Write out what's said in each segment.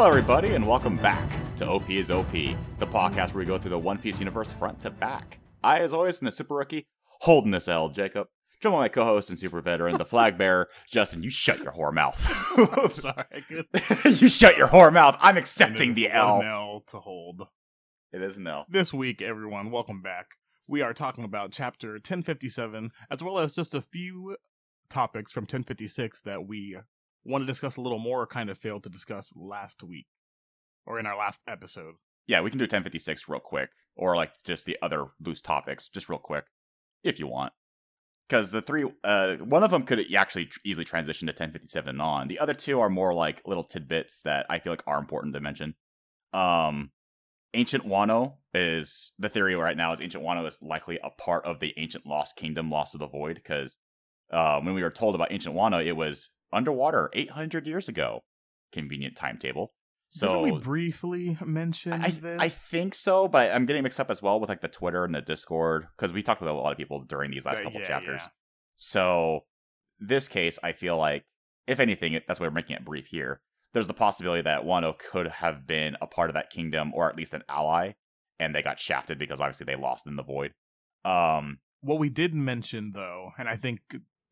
Hello, everybody, and welcome back to OP is OP, the podcast where we go through the One Piece universe front to back. I, as always, am the super rookie, holding this L, Jacob. Join my co-host and super veteran, the flag bearer, Justin. You shut your whore mouth. Sorry, I could. you shut your whore mouth. I'm accepting the L. an L to hold. It is an L. This week, everyone, welcome back. We are talking about chapter 1057, as well as just a few topics from 1056 that we want to discuss a little more, or kind of failed to discuss last week, or in our last episode. Yeah, we can do 1056 real quick, or like just the other loose topics, just real quick, if you want. Because the three, uh, one of them could actually easily transition to 1057 and on. The other two are more like little tidbits that I feel like are important to mention. Um, Ancient Wano is the theory right now is Ancient Wano is likely a part of the Ancient Lost Kingdom, Lost of the Void. Because uh, when we were told about Ancient Wano, it was underwater 800 years ago. Convenient timetable. So Didn't we briefly mention I, this? I think so, but I'm getting mixed up as well with like the Twitter and the Discord because we talked with a lot of people during these last Uh, couple yeah, chapters. yeah. So this case, I feel like if anything, that's why we're making it brief here. There's the possibility that Wano could have been a part of that kingdom or at least an ally, and they got shafted because obviously they lost in the void. Um, What we did mention, though, and I think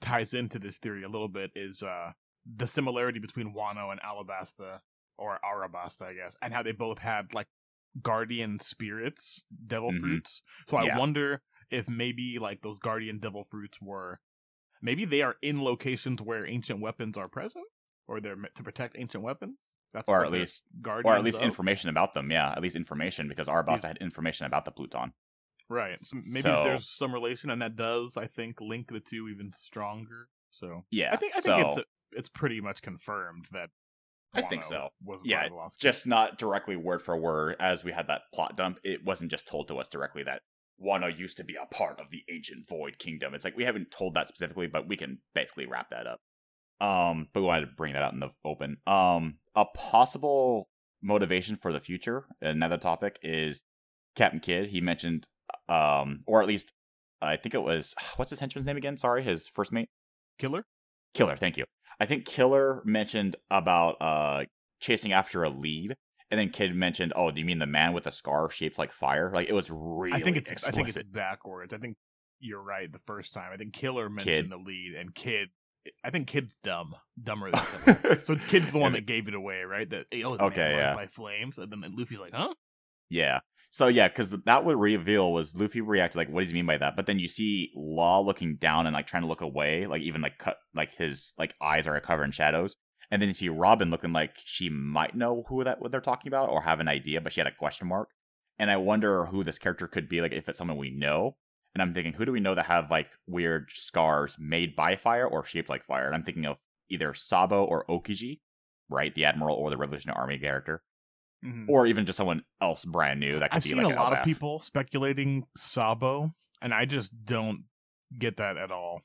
ties into this theory a little bit, is uh, the similarity between Wano and Alabasta, or Arabasta, I guess, and how they both had like guardian spirits, devil Mhm. fruits. So I wonder if maybe like those guardian devil fruits were, maybe they are in locations where ancient weapons are present, or they're meant to protect ancient weapons. That's or at least, guardians or at least of. information about them. Yeah, at least information because Arabasta These- had information about the Pluton. Right. So maybe So- there's some relation, and that does, I think, link the two even stronger. So Yeah, I think I think so- it's it's pretty much confirmed that I think so. Was Yeah, part of the Lost just not directly word for word as we had that plot dump it wasn't just told to us directly that wano used to be a part of the ancient void kingdom it's like we haven't told that specifically but we can basically wrap that up um but we wanted to bring that out in the open um a possible motivation for the future another topic is captain kidd he mentioned um or at least i think it was what's his henchman's name again sorry his first mate killer. Killer, thank you. I think Killer mentioned about uh chasing after a lead, and then Kid mentioned, "Oh, do you mean the man with a scar shaped like fire?" Like it was really I think it's explicit. I think it's backwards. I think you're right. The first time, I think Killer mentioned Kid. the lead, and Kid. I think Kid's dumb, dumber than Killer. so Kid's the one that gave it away, right? That oh, the Okay, man yeah. by flames, and then Luffy's like, huh? yeah. So yeah, because that would reveal was Luffy reacted like, "What does he mean by that?" But then you see Law looking down and like trying to look away, like even like cut like his like eyes are covered in shadows. And then you see Robin looking like she might know who that what they're talking about or have an idea, but she had a question mark. And I wonder who this character could be, like if it's someone we know. And I'm thinking, who do we know that have like weird scars made by fire or shaped like fire? And I'm thinking of either Sabo or Aokiji, right? The Admiral or the Revolutionary Army character. Mhm. Or even just someone else brand new that could I've be seen like a lot of people speculating Sabo, and I just don't get that at all.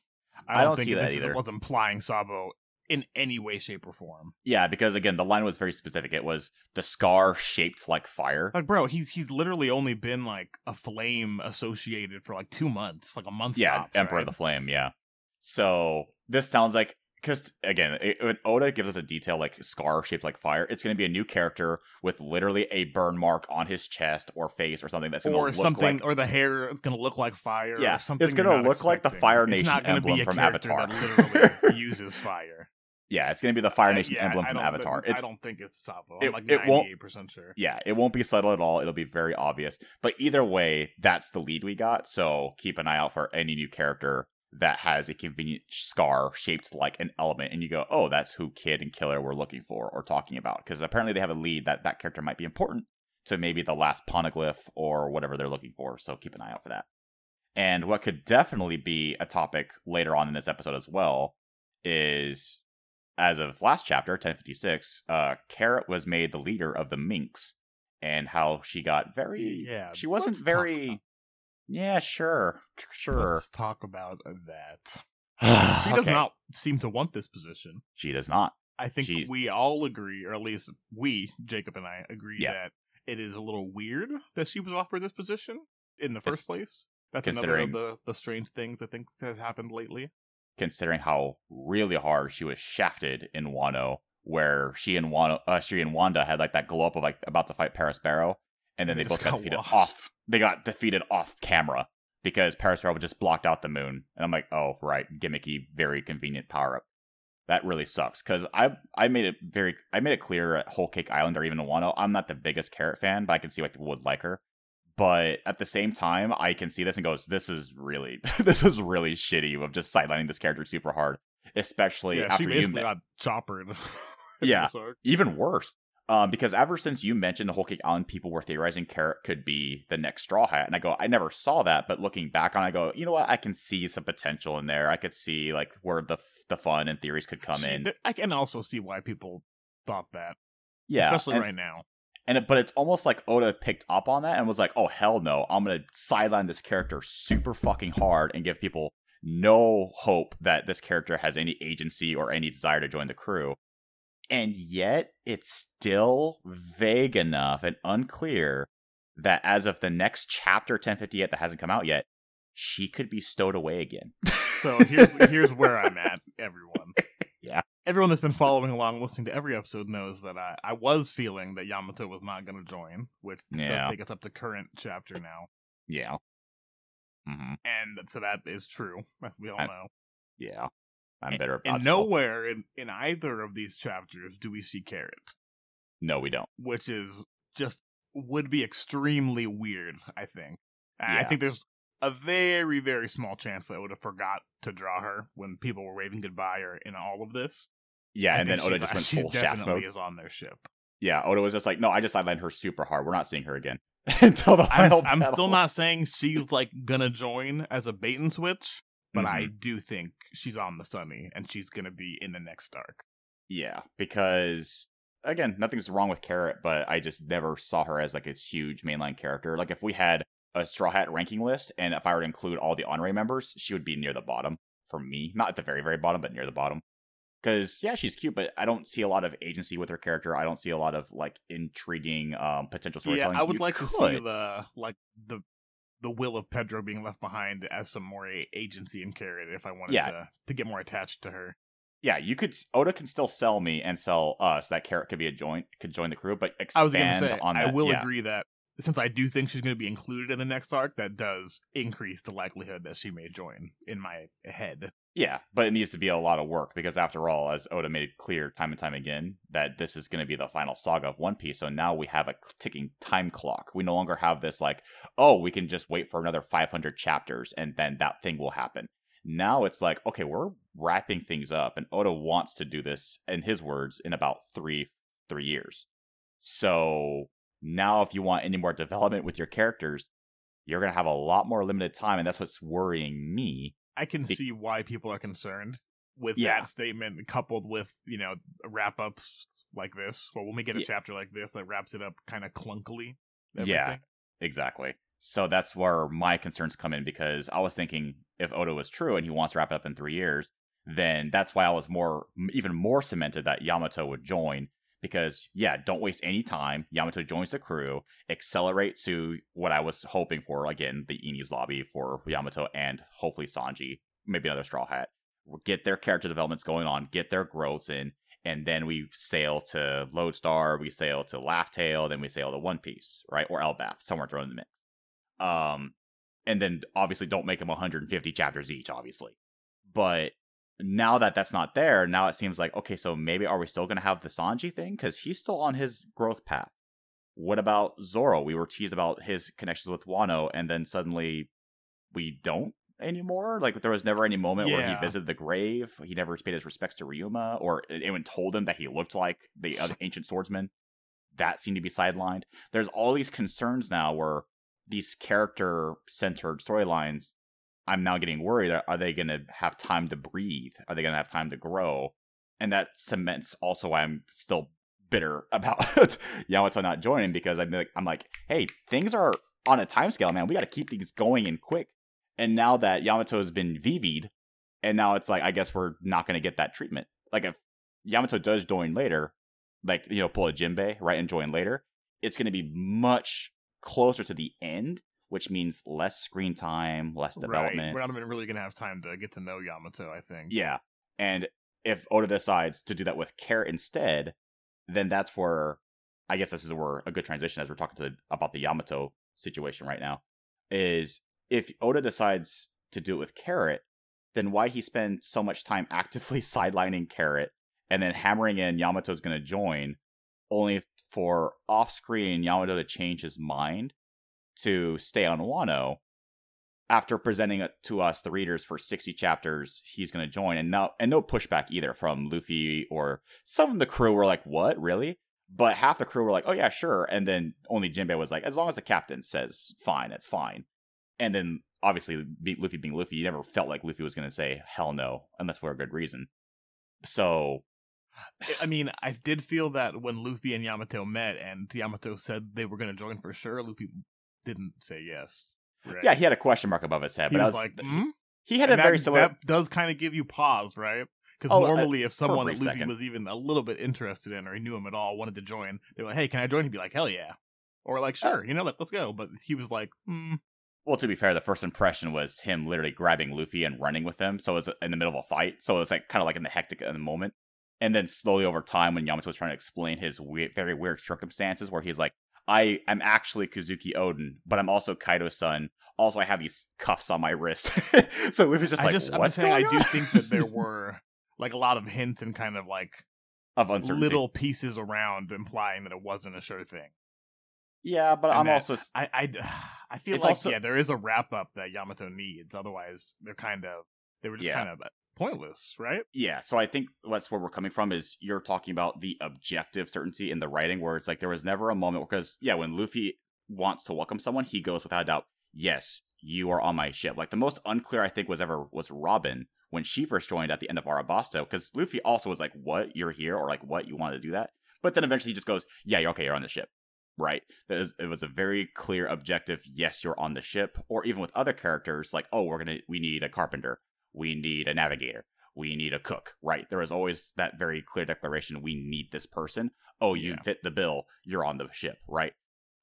I I don't, don't think see that this either. was implying Sabo in any way, shape, or form. Yeah, because again, the line was very specific. It was the scar shaped like fire. Like, bro, he's he's literally only been like a flame associated for like two months, like a month. yeah, tops, Emperor right? of the Flame. Yeah. So this sounds like because again, it, when Oda gives us a detail like scar shaped like fire, it's going to be a new character with literally a burn mark on his chest or face or something that's going to or look something, like or the hair is gonna look like fire. Yeah, or something. it's you're not look like the expecting. Fire It's Nation emblem be a from character Avatar. that literally uses fire. yeah, it's going to be the Fire Nation yeah, emblem I from Avatar. I don't think it's it- I'm like it won't- sure. yeah, it won't be subtle at all. It'll be very obvious. But either way, that's the lead we got. So keep an eye out for any new character that has a convenient scar shaped like an element, and you go, "Oh, that's who Kid and Killer were looking for or talking about." Because apparently they have a lead that that character might be important to maybe the last poneglyph or whatever they're looking for. So keep an eye out for that. And what could definitely be a topic later on in this episode as well is as of last chapter, 1056, uh, Carrot was made the leader of the Minx, and how she got very. Yeah, she wasn't very. Yeah, sure, sure. Let's talk about that. She does Okay. not seem to want this position. She does not. I think She's- we all agree, or at least we, Jacob and I, agree Yeah. that it is a little weird that she was offered this position in the first It's- place. That's another of the, the strange things I think has happened lately. considering how really hard she was shafted in Wano where she and Wano, uh, she and Wanda had like that glow up of like about to fight Perospero, and then they, They both got got defeated off. They got defeated off camera because Perospero just blocked out the moon, and I'm like, oh right, gimmicky, very convenient power up. That really sucks because I I made it very I made it clear at Whole Cake Island or even Wano oh, I'm not the biggest Carrot fan, but I can see why people would like her. But at the same time, I can see this and goes, this is really this is really shitty of just sidelining this character super hard, especially yeah, after you met got choppered. in Yeah. even worse. Um, because ever since you mentioned the Whole Cake Island, people were theorizing Carrot could be the next Straw Hat, and I go, I never saw that, but looking back on, it, I go, you know what? I can see some potential in there. I could see like where the the fun and theories could come She- in. th- I can also see why people thought that, yeah, especially and, right now. and it, but it's almost like Oda picked up on that and was like, oh hell no, I'm gonna sideline this character super fucking hard and give people no hope that this character has any agency or any desire to join the crew. And yet, it's still vague enough and unclear that as of the next chapter 1058 that hasn't come out yet, she could be stowed away again. So here's here's where I'm at, everyone. Yeah. Everyone that's been following along, listening to every episode, knows that I, I was feeling that Yamato was not going to join, which Yeah. does take us up to current chapter now, yeah. hmm and so that is true, as we all I- know. Yeah. I'm better about And nowhere in, in either of these chapters do we see Carrot, No, we don't. which is just would be extremely weird. I think. And I think there's a very very small chance that I would have forgot to draw her when people were waving goodbye or in all of this. Yeah, I and then Oda just went full shaft mode. is on their ship. Yeah, Oda was just like, no, I just sidelined her super hard. We're not seeing her again until the I'm, final. I'm still not saying she's like gonna join as a bait and switch, but I Mhm. do think she's on the Sunny and she's gonna be in the next arc. Yeah, because again, nothing's wrong with Carrot, but I just never saw her as like a huge mainline character. Like if we had a Straw Hat ranking list, and if I were to include all the honorary members, she would be near the bottom for me. Not at the very, very bottom, but near the bottom. Because yeah, she's cute, but I don't see a lot of agency with her character. I don't see a lot of like intriguing um potential Yeah. I would You like to see the like the the will of Pedro being left behind as some more agency in Carrot if I wanted Yeah. to to get more attached to her. yeah, you could Oda can still sell me and sell us that carrot could be a joint could join the crew, but expand I was gonna say on I will yeah. agree that since I do think she's gonna be included in the next arc, that does increase the likelihood that she may join in my head. Yeah, but it needs to be a lot of work because after all, as Oda made it clear time and time again, that this is going to be the final saga of One Piece. So now we have a ticking time clock. We no longer have this like, oh, we can just wait for another 500 chapters and then that thing will happen. Now it's like, okay, we're wrapping things up, and Oda wants to do this, in his words, in about three three years. So now, if you want any more development with your characters, you're gonna have a lot more limited time, and that's what's worrying me. I can Be- see why people are concerned with Yeah. that statement coupled with, you know, wrap ups like this. Well, when we get a Yeah. chapter like this that wraps it up kind of clunkily. Yeah. Exactly. So that's where my concerns come in because I was thinking if Oda was true and he wants to wrap it up in three years, then that's why I was more, even more cemented that Yamato would join. Because yeah, don't waste any time. Yamato joins the crew, accelerate to what I was hoping for again, the Enies lobby for Yamato and hopefully Sanji, maybe another Straw Hat. Get their character developments going on, get their growths in, and then we sail to Lodestar, we sail to Laugh Tale, then we sail to One Piece, right? Or Elbaf, somewhere thrown in the mix. Um, and then obviously don't make them 150 chapters each, obviously. But now that that's not there, now it seems like okay, so maybe are we still going to have the Sanji thing because he's still on his growth path? What about Zoro? We were teased about his connections with Wano, and then suddenly we don't anymore. Like there was never any moment where he visited the grave. He never paid his respects to Ryuma, or anyone told him that he looked like the other ancient swordsman. That seemed to be sidelined. There's all these concerns now where these character centered storylines. I'm now getting worried. Are they going to have time to breathe? Are they going to have time to grow? And that cements also why I'm still bitter about Yamato not joining because I'm like, I'm like, hey, things are on a timescale, man. We got to keep things going and quick. And now that Yamato has been VV'd, and now it's like, I guess we're not going to get that treatment. Like if Yamato does join later, like you know, pull a Jinbei right and join later, it's going to be much closer to the end, which means less screen time, less development. Right. We're not even really gonna have time to get to know Yamato, I think. Yeah. And if Oda decides to do that with Carrot instead, then that's where I guess this is where a good transition as we're talking to about the Yamato situation right now is if Oda decides to do it with Carrot, then why he spend so much time actively sidelining Carrot and then hammering in Yamato's going to join, only for off screen Yamato to change his mind to stay on Wano after presenting it to us, the readers, for 60 chapters, he's going to join, and no, and no pushback either from Luffy or some of the crew were like, "What, really?" But half the crew were like, "Oh yeah, sure," and then only Jinbei was like, "As long as the captain says fine, it's fine." And then obviously, Luffy being Luffy, you never felt like Luffy was going to say hell no, unless for a good reason. So I mean, I did feel that when Luffy and Yamato met and Yamato said they were going to join for sure, Luffy didn't say yes. Right. Yeah, he had a question mark above his head, he but was, was like, mm? he had and a very that, similar. That does kind of give you pause, right? Because Oh, uh, normally, if someone that Luffy second. was even a little bit interested in, or he knew him at all, wanted to join, they were like, "Hey, can I join?" He'd be like, "Hell yeah," or like, Uh, "Sure, you know, like, let's go." But he was like, hmm. Well, to be fair, the first impression was him literally grabbing Luffy and running with him. So it was in the middle of a fight. So it was like kind of like in the hectic of the moment. And then slowly over time, when Yamato was trying to explain his weird, very weird circumstances, where he's like, "I am actually Kozuki Oden, but I'm also Kaido's son. Also, I have these cuffs on my wrist." so Luffy's just I like, just, I'm just saying, I going do think that there were like a lot of hints and kind of like of uncertainty. little pieces around implying that it wasn't a sure thing. yeah, but and I'm also I, I, I feel like also- yeah, there is a wrap up that Yamato needs. Otherwise, they're kind of they were just Yeah. kind of uh, pointless, right? Yeah, so I think that's where we're coming from is you're talking about the objective certainty in the writing where it's like there was never a moment because yeah, when Luffy wants to welcome someone, he goes without a doubt, "Yes, you are on my ship." Like the most unclear I think was ever was Robin when she first joined at the end of Arabasta cuz Luffy also was like, "What? You're here?" or like, "What? You want to do that?" But then eventually he just goes, "Yeah, you're okay, you're on the ship." Right? It was a very clear objective, yes, you're on the ship, or even with other characters like, "Oh, we're to we need a carpenter, we need a navigator." we need a cook, right? There was always that very clear declaration we need this person. Oh, you Yeah. fit the bill, you're on the ship, right?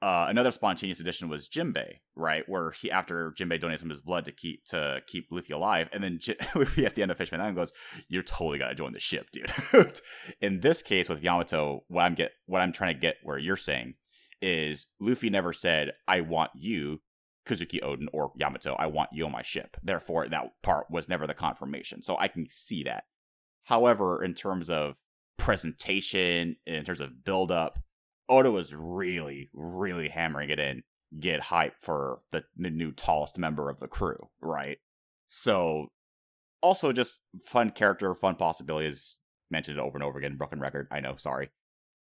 Uh, another spontaneous addition was Jimbei, right? Where he after Jimbei donates some of his blood to keep to keep Luffy alive, and then J- Luffy at the end of Fishman Island goes, "You're totally gotta join the ship, dude." In this case with Yamato, what I'm get what I'm trying to get where you're saying is Luffy never said, "I want you." Kozuki Oden or Yamato, I want you on my ship. Therefore, that part was never the confirmation. So I can see that. However, in terms of presentation, in terms of build up, Oda was really, really hammering it in. Get hype for the, the new tallest member of the crew, right? So, also just fun character, fun possibilities. Mentioned it over and over again. Broken record. I know. Sorry.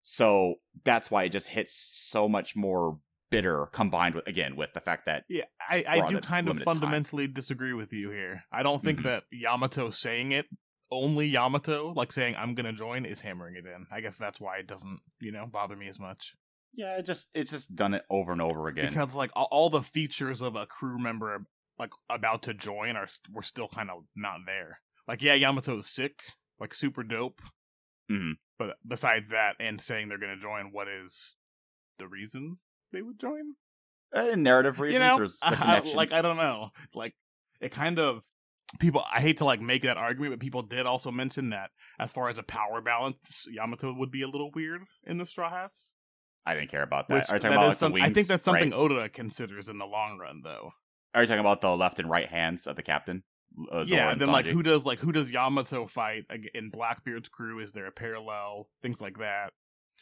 So that's why it just hits so much more bitter, combined with again with the fact that Yeah, I, I do kind of limited time. fundamentally disagree with you here. I don't think Mhm. that Yamato saying it, only Yamato, like saying I'm gonna join, is hammering it in. I guess that's why it doesn't, you know, bother me as much. yeah, it just it's just done it over and over again. Because like all, the features of a crew member like about to join are we're still kind of not there. Like yeah, Yamato's sick, like super dope. Mhm. But besides that, and saying they're gonna join, what is the reason they would join? Uh, narrative reasons, you know, there's the I- I- connections. like I don't know, like it kind of people. I hate to like make that argument, but people did also mention that as far as a power balance, Yamato would be a little weird in the Straw Hats. I didn't care about that. Which Are you talking that about like, the some- I think that's something Right. Oda considers in the long run, though. Are you talking about the left and right hands of the captain? Uh, yeah, and then like who does like who does Yamato fight in Blackbeard's crew? Is there a parallel? Things like that,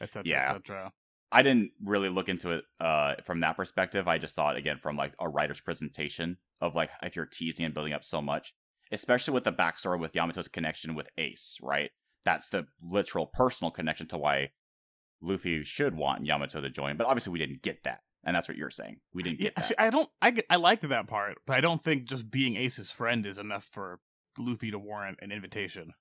etc. Yeah. etc. I didn't really look into it uh, from that perspective. I just saw it again from like a writer's presentation of like if you're teasing and building up so much, especially with the backstory with Yamato's connection with Ace, right? That's the literal personal connection to why Luffy should want Yamato to join. But obviously, we didn't get that, and that's what you're saying. We didn't Yeah, get that. see, I don't. I get, I liked that part, but I don't think just being Ace's friend is enough for Luffy to warrant an invitation.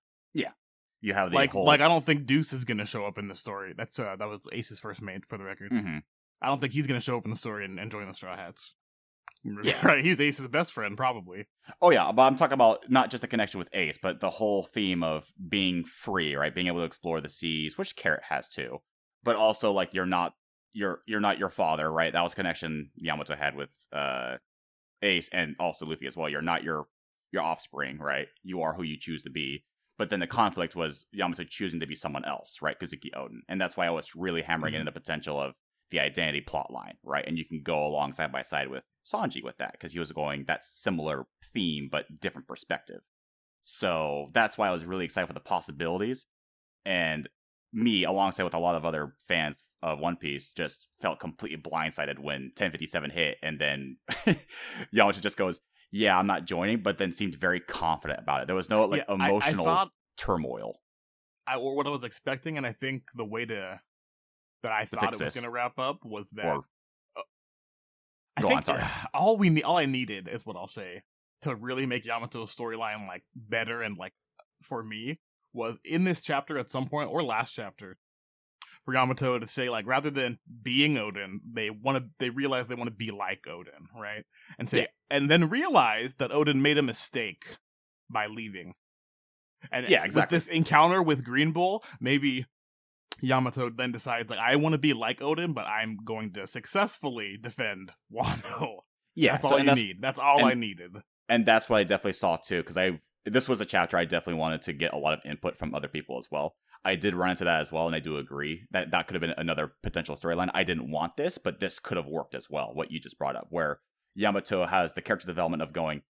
You have the like whole like I don't think Deuce is gonna show up in the story. That's uh that was Ace's first mate for the record. Mhm. I don't think he's gonna show up in the story and, and join the Straw Hats. Yeah. right. He's Ace's best friend, probably. Oh yeah, but I'm talking about not just the connection with Ace, but the whole theme of being free, right? Being able to explore the seas, which Carrot has too. But also like you're not you're you're not your father, right? That was connection Yamato had with uh Ace and also Luffy as well. You're not your your offspring, right? You are who you choose to be. But then the conflict was Yamato choosing to be someone else, right? Kozuki Oden. And that's why I was really hammering Mhm. into the potential of the identity plot line, right? And you can go along side by side with Sanji with that because he was going that similar theme but different perspective. So that's why I was really excited for the possibilities. And me, alongside with a lot of other fans of One Piece, just felt completely blindsided when 1057 hit. And then Yamato just goes, Yeah, I'm not joining, but then seemed very confident about it. There was no like Yeah, emotional I, thought turmoil. I or what I was expecting, and I think the way to that I thought it was going to wrap up was that Or uh, I Go think on, sorry. Uh, all we ne- all I needed is what I'll say to really make Yamato's storyline like better and like for me was in this chapter at some point or last chapter for Yamato to say like rather than being Oden, they want to they realize they want to be like Oden, right? And say Yeah. and then realize that Oden made a mistake by leaving. And Yeah, with exactly. this encounter with Green Bull, maybe Yamato then decides like I want to be like Oden, but I'm going to successfully defend Wano. yeah, that's so- all you that's- need. That's all and- I needed. and that's what I definitely saw too, because I this was a chapter I definitely wanted to get a lot of input from other people as well. I did run into that as well, and I do agree that that could have been another potential storyline. I didn't want this, but this could have worked as well. What you just brought up, where Yamato has the character development of going,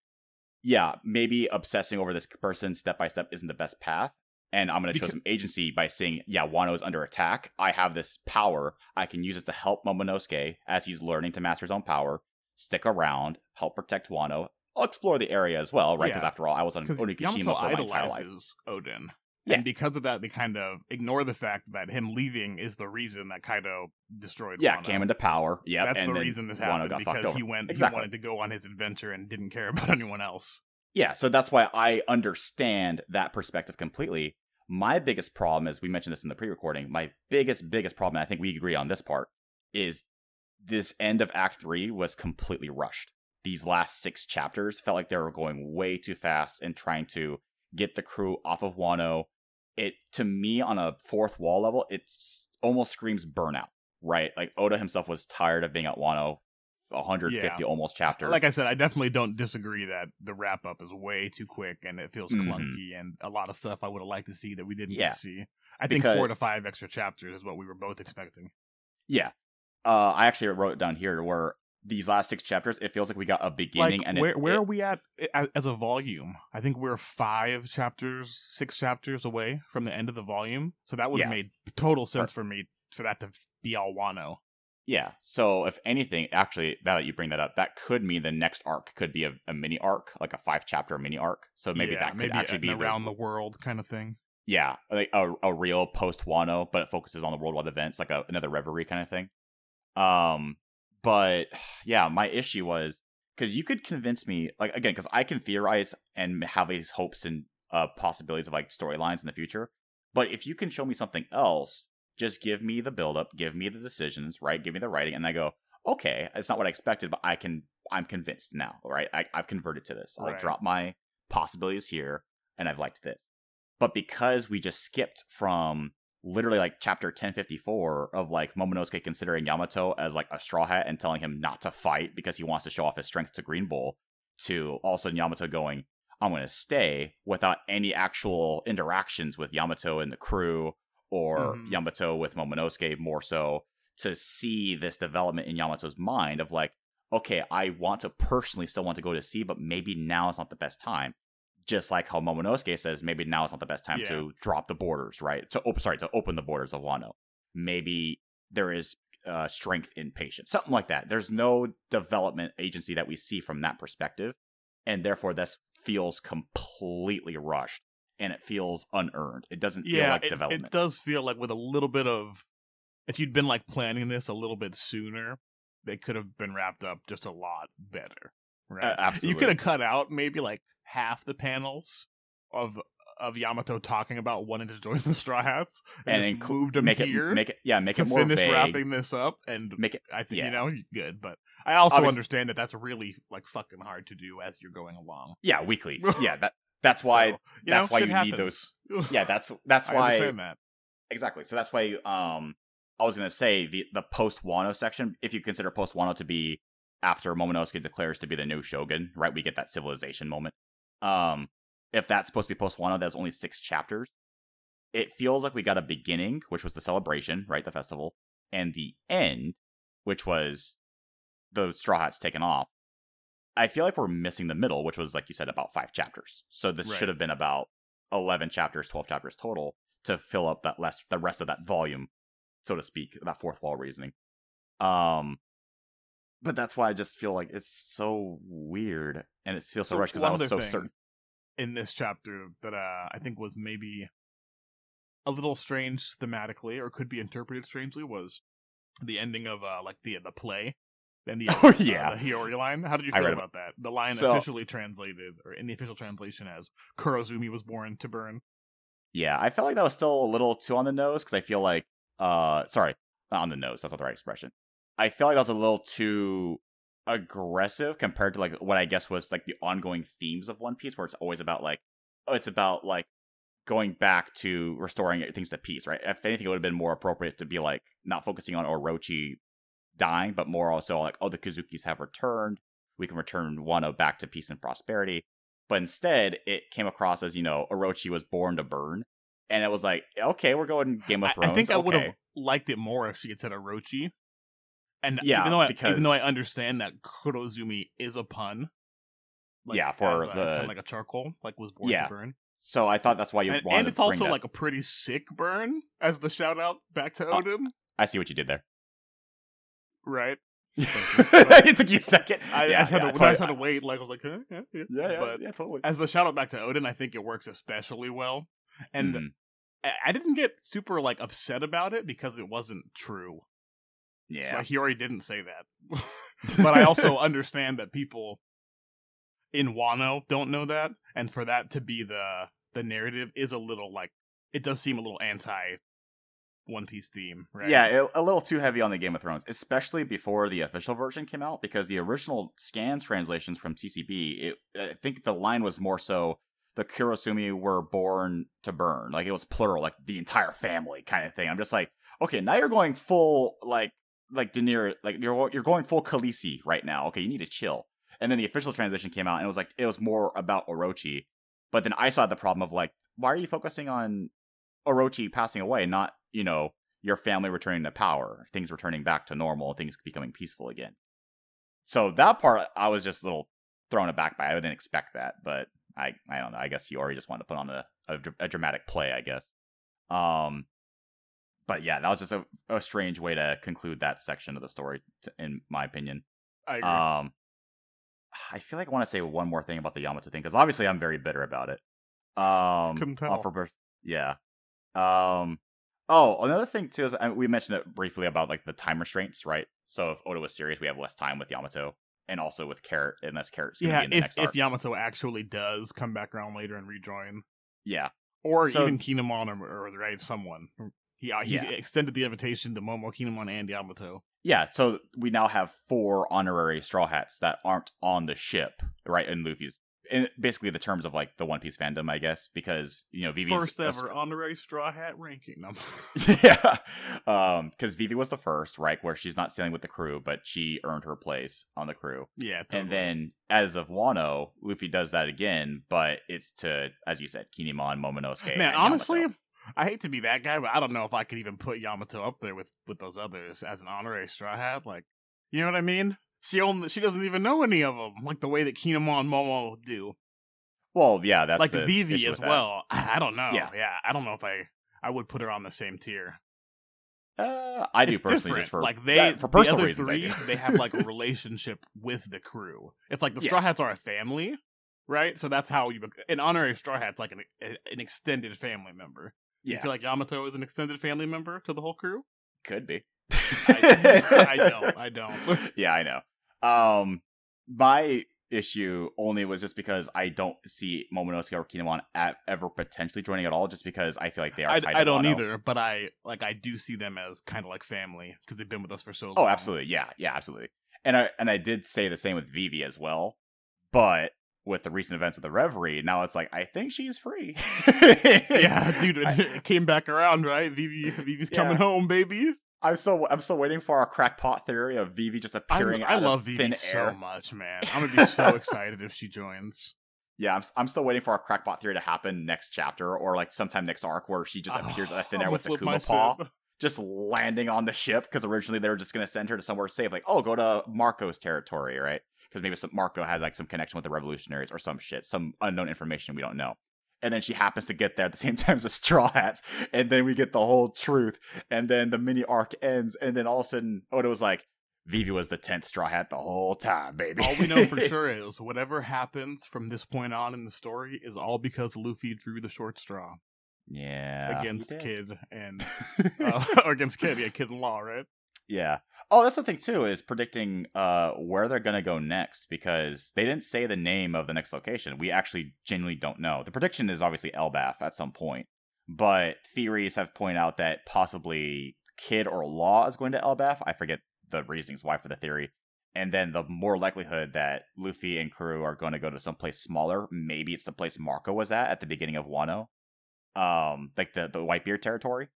yeah, maybe obsessing over this person step by step isn't the best path. And I'm going to show some agency by saying, yeah, Wano is under attack. I have this power. I can use it to help Momonosuke as he's learning to master his own power. Stick around, help protect Wano. I'll explore the area as well, right? Because Yeah. after all, I was on Onigashima Yamato for my entire life. Oden. Yeah. And because of that, they kind of ignore the fact that him leaving is the reason that Kaido destroyed Yeah, Wano. came into power. Yeah, That's and the reason this happened because he went Exactly. he wanted to go on his adventure and didn't care about anyone else. Yeah, so that's why I understand that perspective completely. My biggest problem, as we mentioned this in the pre-recording, my biggest, biggest problem, I think we agree on this part, is this end of Act Three was completely rushed. These last six chapters felt like they were going way too fast and trying to get the crew off of Wano. It to me on a fourth wall level, it's almost screams burnout, right? Like Oda himself was tired of being at Wano, 150 almost chapters. Like I said, I definitely don't disagree that the wrap up is way too quick and it feels Mhm. clunky and a lot of stuff I would have liked to see that we didn't Yeah. see. I think Because- four to five extra chapters is what we were both expecting. Yeah. Uh, I actually wrote it down here where these last six chapters, it feels like we got a beginning like, and where it, where it- are we at as, a volume? I think we're five chapters, six chapters away from the end of the volume. So that would have Yeah. made total sense for me for that to be all Wano. yeah. So if anything, actually, now that you bring that up, that could mean the next arc could be a, a mini arc, like a five chapter mini arc. So maybe Yeah, that could maybe actually be the- around the world kind of thing. yeah, like a, a real post Wano, but it focuses on the worldwide events, like a, another Reverie kind of thing. Um, but yeah, my issue was because you could convince me, like again, because I can theorize and have these hopes and uh possibilities of like storylines in the future. But if you can show me something else, just give me the build up, give me the decisions, right? Give me the writing, and I go, okay, it's not what I expected, but I can, I'm convinced now, right? I, I've converted to this. Right. drop my possibilities here, and I've liked this. But because we just skipped from literally like chapter 1054 of like Momonosuke considering Yamato as like a straw hat and telling him not to fight because he wants to show off his strength to Green Bull, to all of a sudden Yamato going, I'm going to stay without any actual interactions with Yamato and the crew or Mhm. Yamato with Momonosuke more so to see this development in Yamato's mind of like, okay, I want to personally still want to go to sea, but maybe now is not the best time. Just like how Momonosuke says, maybe now is not the best time Yeah. to drop the borders, right? To open, sorry, to open the borders of Wano. Maybe there is uh, strength in patience, something like that. There's no development agency that we see from that perspective, and therefore this feels completely rushed and it feels unearned. It doesn't feel like it, development. it does feel like with a little bit of if you'd been like planning this a little bit sooner, they could have been wrapped up just a lot better. Right? Uh, You could have cut out maybe like half the panels of of Yamato talking about wanting to join the Straw Hats and, and inclu- moved him make here it make it yeah make it more finish vague. wrapping this up. And Make it I think yeah. you know good, but I also Obvious- understand that that's really like fucking hard to do as you're going along. yeah weekly. yeah, that that's why So, that's know, why you need those. yeah that's that's I why understand that. exactly. So that's why um I was gonna say the the post Wano section, if you consider post Wano to be after Momonosuke declares to be the new shogun, right? We get that civilization moment. Um if that's supposed to be post Wano, that's only six chapters. It feels like we got a beginning, which was the celebration, right, the festival, and the end, which was the Straw Hats taken off. I feel like we're missing the middle, which was like you said about five chapters. So this Right. should have been about eleven chapters, twelve chapters total to fill up that less the rest of that volume, so to speak, that fourth wall reasoning. Um, but that's why I just feel like it's so weird and it feels so, So rushed because I was so certain. in this chapter that uh, I think was maybe a little strange thematically, or could be interpreted strangely, was the ending of uh, like the the play. And the, Oh, uh, yeah. the Hiyori line. How did you feel about that? The line So- officially translated, or in the official translation, as Kurozumi was born to burn. Yeah, I felt like that was still a little too on the nose because I feel like, uh, sorry, not on the nose. That's not the right expression. I feel like that was a little too aggressive compared to like what I guess was like the ongoing themes of One Piece, where it's always about like, oh, it's about like going back to restoring things to peace, right? If anything, it would have been more appropriate to be like not focusing on Orochi dying, but more also like, oh, the Kozukis have returned. We can return Wano back to peace and prosperity. But instead, it came across as, you know, Orochi was born to burn. And it was like, okay, we're going Game of Thrones. I think I would have liked it more if she had said Orochi. And Yeah, even though I, because- even though I understand that Kurozumi is a pun, Yeah, for uh, the- like a charcoal, like was born Yeah. to burn. So I thought that's why you and, wanted and it's also that. like a pretty sick burn as the shout out back to Oh. Oden, I see what you did there. right? it took you a second. I, yeah, I, had yeah, to, totally. I just had to wait. Like I was like, huh? yeah, yeah. Yeah, yeah, But yeah, totally. as the shout out back to Oden, I think it works especially well. And. I, I didn't get super like upset about it because it wasn't true. Yeah, Like Hiyori didn't say that. but I also understand that people in Wano don't know that, and for that to be the the narrative is a little like it does seem a little anti One Piece theme, right? Yeah, it, a little too heavy on the Game of Thrones, especially before the official version came out, because the original scans translations from TCB, it, I think the line was more so the Kurozumi were born to burn, like it was plural, like the entire family kind of thing. I'm just like, okay, now you're going full like like Daenerys, like you're you're going full Khaleesi right now. Okay, you need to chill. And then the official transition came out, and it was like it was more about Orochi. But then I saw the problem of like, why are you focusing on Orochi passing away, not you know your family returning to power, things returning back to normal, things becoming peaceful again. So that part, I was just a little thrown aback by. I didn't expect that, but I, I don't know. I guess already just wanted to put on a, a, a dramatic play, I guess. Um, but yeah, that was just a, a strange way to conclude that section of the story, to, in my opinion. I agree. Um, I feel like I want to say one more thing about the Yamato thing because obviously I'm very bitter about it. Um, Couldn't tell. for pers- yeah. Um. Oh, another thing too is uh, we mentioned it briefly about like the time restraints, right? So if Oda was serious, we have less time with Yamato, and also with Carrot, unless Carrot's yeah, be in the if if. Yamato actually does come back around later and rejoin, yeah, or So- even Kinemon or, or right someone, he uh, he Yeah. extended the invitation to Momo, Kinemon, and Yamato. yeah. So we now have four honorary Straw Hats that aren't on the ship, right? In Luffy's, in basically the terms of like the One Piece fandom, I guess, because you know Vivi's First a ever honorary Straw Hat ranking. number. yeah, um, because Vivi was the first, right, where she's not sailing with the crew, but she earned her place on the crew. yeah, totally. And then, as of Wano, Luffy does that again, but it's to, as you said, Kinemon, Momonosuke. Man, honestly, Yamato. I hate to be that guy, but I don't know if I could even put Yamato up there with with those others as an honorary Straw Hat. Like, you know what I mean? She only she doesn't even know any of them, like the way that Kinemon and Momo do. well, yeah, that's like the Vivi as well. I, don't know. Yeah. yeah, I don't know if I I would put her on the same tier. Uh, I do It's personally different. just for like they that- for personal the other reasons. Three, they have like a relationship with the crew. It's like the Yeah. Straw Hats are a family, right? So that's how you an honorary Straw Hat's like an an extended family member. You feel like Yamato is an extended family member to the whole crew? could be. I, I don't. I don't. yeah, I know. Um, my issue only was just because I don't see Momonosuke or Kinemon at, ever potentially joining at all, just because I feel like they are. I, I don't either, but I like I do see them as kind of like family because they've been with us for so long. Oh, absolutely. Yeah, yeah, absolutely. And I and I did say the same with Vivi as well, but with the recent events of the Reverie, now it's like I think she's free. Yeah, dude, I, it came back around, right? Vivi, Vivi's coming home, baby. I'm so I'm still waiting for our crackpot theory of Vivi just appearing I out love of Vivi so air. much, man. I'm gonna be so excited if she joins. Yeah, I'm, I'm still waiting for our crackpot theory to happen next chapter or like sometime next arc where she just oh, appears out of thin air with the Kuma paw, just landing on the ship because originally they were just going to send her to somewhere safe, like, oh, go to Marco's territory, right? Because maybe some, Marco had like some connection with the revolutionaries or some shit, some unknown information we don't know. And then she happens to get there at the same time as the Straw Hats, and then we get the whole truth, and then the mini arc ends, and then all of a sudden Oda was like, Vivi was the tenth Straw Hat the whole time, baby. All we know for sure is whatever happens from this point on in the story is all because Luffy drew the short straw yeah, against. Kid and uh, or against Kid, yeah, Kid and Law, right? Yeah. Oh, that's the thing too is predicting uh where they're gonna go next because they didn't say the name of the next location. We actually genuinely don't know. The prediction is obviously Elbaf at some point, but theories have pointed out that possibly Kid or Law is going to Elbaf. I forget the reasons why for the theory. And then the more likelihood that Luffy and crew are going to go to someplace smaller. Maybe it's the place Marco was at at the beginning of Wano, um, like the the Whitebeard territory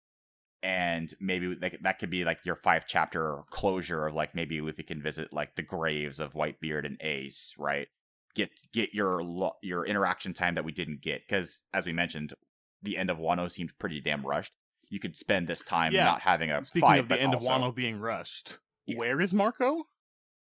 and maybe like that could be like your five chapter closure of like maybe Luffy can visit like the graves of Whitebeard and Ace, right? Get get your lo- your interaction time that we didn't get because as we mentioned, the end of Wano seemed pretty damn rushed. You could spend this time Yeah. not having a Speaking fight, of the end also- of Wano being rushed, Yeah. where is Marco?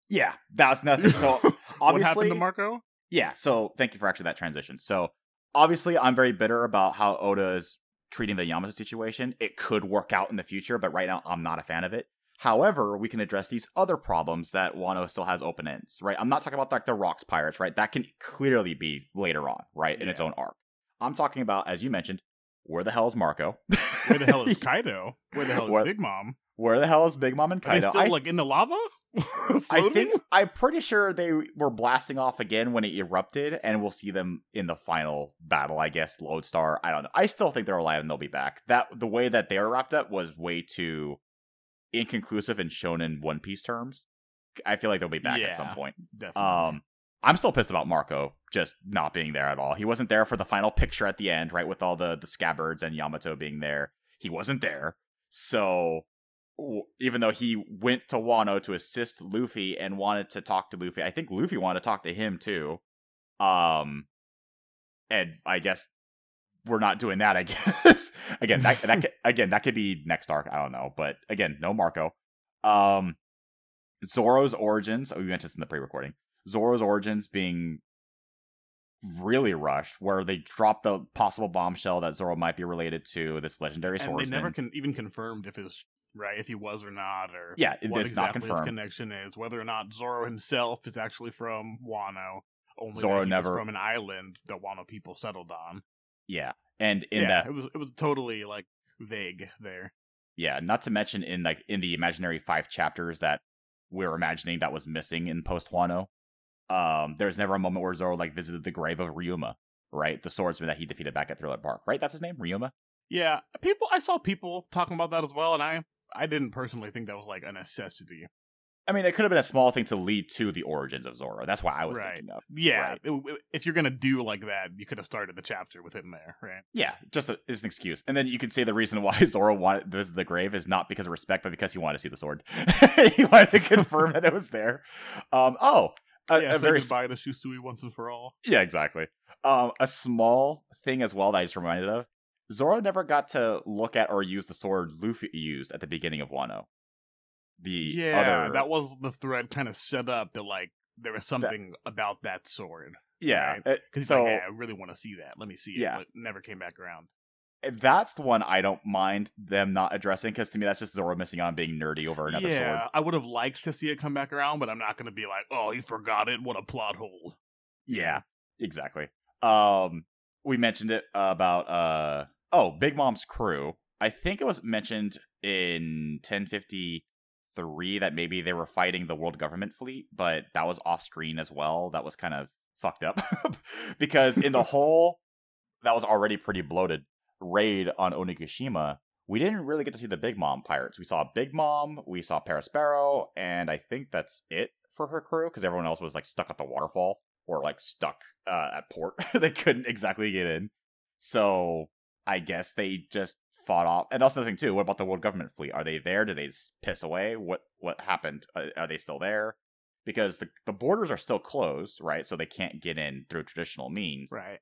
Yeah, that was nothing. So what happened obviously- to Marco? Yeah, so thank you for actually that transition. So obviously, I'm very bitter about how Oda is treating the Yamato situation. It could work out in the future, but right now I'm not a fan of it. However, we can address these other problems that Wano still has open ends, right? I'm not talking about like the Rocks Pirates, right? That can clearly be later on, right, in its own arc. I'm talking about, as you mentioned, where the hell is Marco? Where the hell is Kaido? Where the hell is What- Big Mom? where the hell is Big Mom and Are they Kaido? still I like in the lava? I think I'm pretty sure they were blasting off again when it erupted, and we'll see them in the final battle. I guess Lodestar. I don't know. I still think they're alive and they'll be back. That the way that they were wrapped up was way too inconclusive and shown in One Piece terms. I feel like they'll be back at some point. definitely. Um, I'm still pissed about Marco just not being there at all. He wasn't there for the final picture at the end, right? With all the the scabbards and Yamato being there, he wasn't there. So even though he went to Wano to assist Luffy and wanted to talk to Luffy, I think Luffy wanted to talk to him too. Um, and I guess we're not doing that. I guess again, that that could, again that could be next arc. I don't know, but again, no Marco. Um, Zoro's origins. Oh, we mentioned this in the pre-recording. Zoro's origins being really rushed, where they dropped the possible bombshell that Zoro might be related to this legendary and swordsman. they never con- even confirmed if it was right, if he was or not, or Yeah, what exactly his connection is, whether or not Zoro himself is actually from Wano. Only Zoro never- from an island that Wano people settled on. Yeah, and in yeah, that, it was it was totally like vague there. yeah, not to mention in like in the imaginary five chapters that we're imagining that was missing in post Wano. Um, there's never a moment where Zoro like visited the grave of Ryuma, right? The swordsman that he defeated back at Thriller Bark, right? That's his name, Ryuma. Yeah, people. I saw people talking about that as well, and I I didn't personally think that was like a necessity. I mean, it could have been a small thing to lead to the origins of Zoro. That's what I was Right. thinking of. Yeah, Right. if you're gonna do like that, you could have started the chapter with him there, right? Yeah, just a, just an excuse. And then you could say the reason why Zoro wanted visit the grave is not because of respect, but because he wanted to see the sword. he wanted to confirm that it was there. Um, oh, a, yeah, a say very goodbye to Shusui once and for all. yeah, exactly. Um, a small thing as well that I just reminded of. Zoro never got to look at or use the sword Luffy used at the beginning of Wano. The Yeah, other, that was the thread kind of set up that like there was something about that sword. yeah. right. it- Because so like, hey, I really want to see that. Let me see it. Yeah. But never came back around. that's the one I don't mind them not addressing because to me that's just Zoro missing out on being nerdy over another yeah, sword. I would have liked to see it come back around, but I'm not going to be like, oh, he forgot it. What a plot hole. Yeah, exactly. Um, we mentioned it about uh oh, Big Mom's crew. I think it was mentioned in 1053 that maybe they were fighting the world government fleet, but that was off screen as well. That was kind of fucked up because in the whole that was already pretty bloated raid on Onigashima, we didn't really get to see the Big Mom pirates. We saw Big Mom, we saw Perospero, and I think that's it for her crew because everyone else was like stuck at the waterfall or like stuck uh, at port. they couldn't exactly get in. So I guess they just fought off. And also the thing too, what about the world government fleet? Are they there? Did they piss away? What what happened? Uh, are they still there? because the the borders are still closed, right? So they can't get in through traditional means. Right.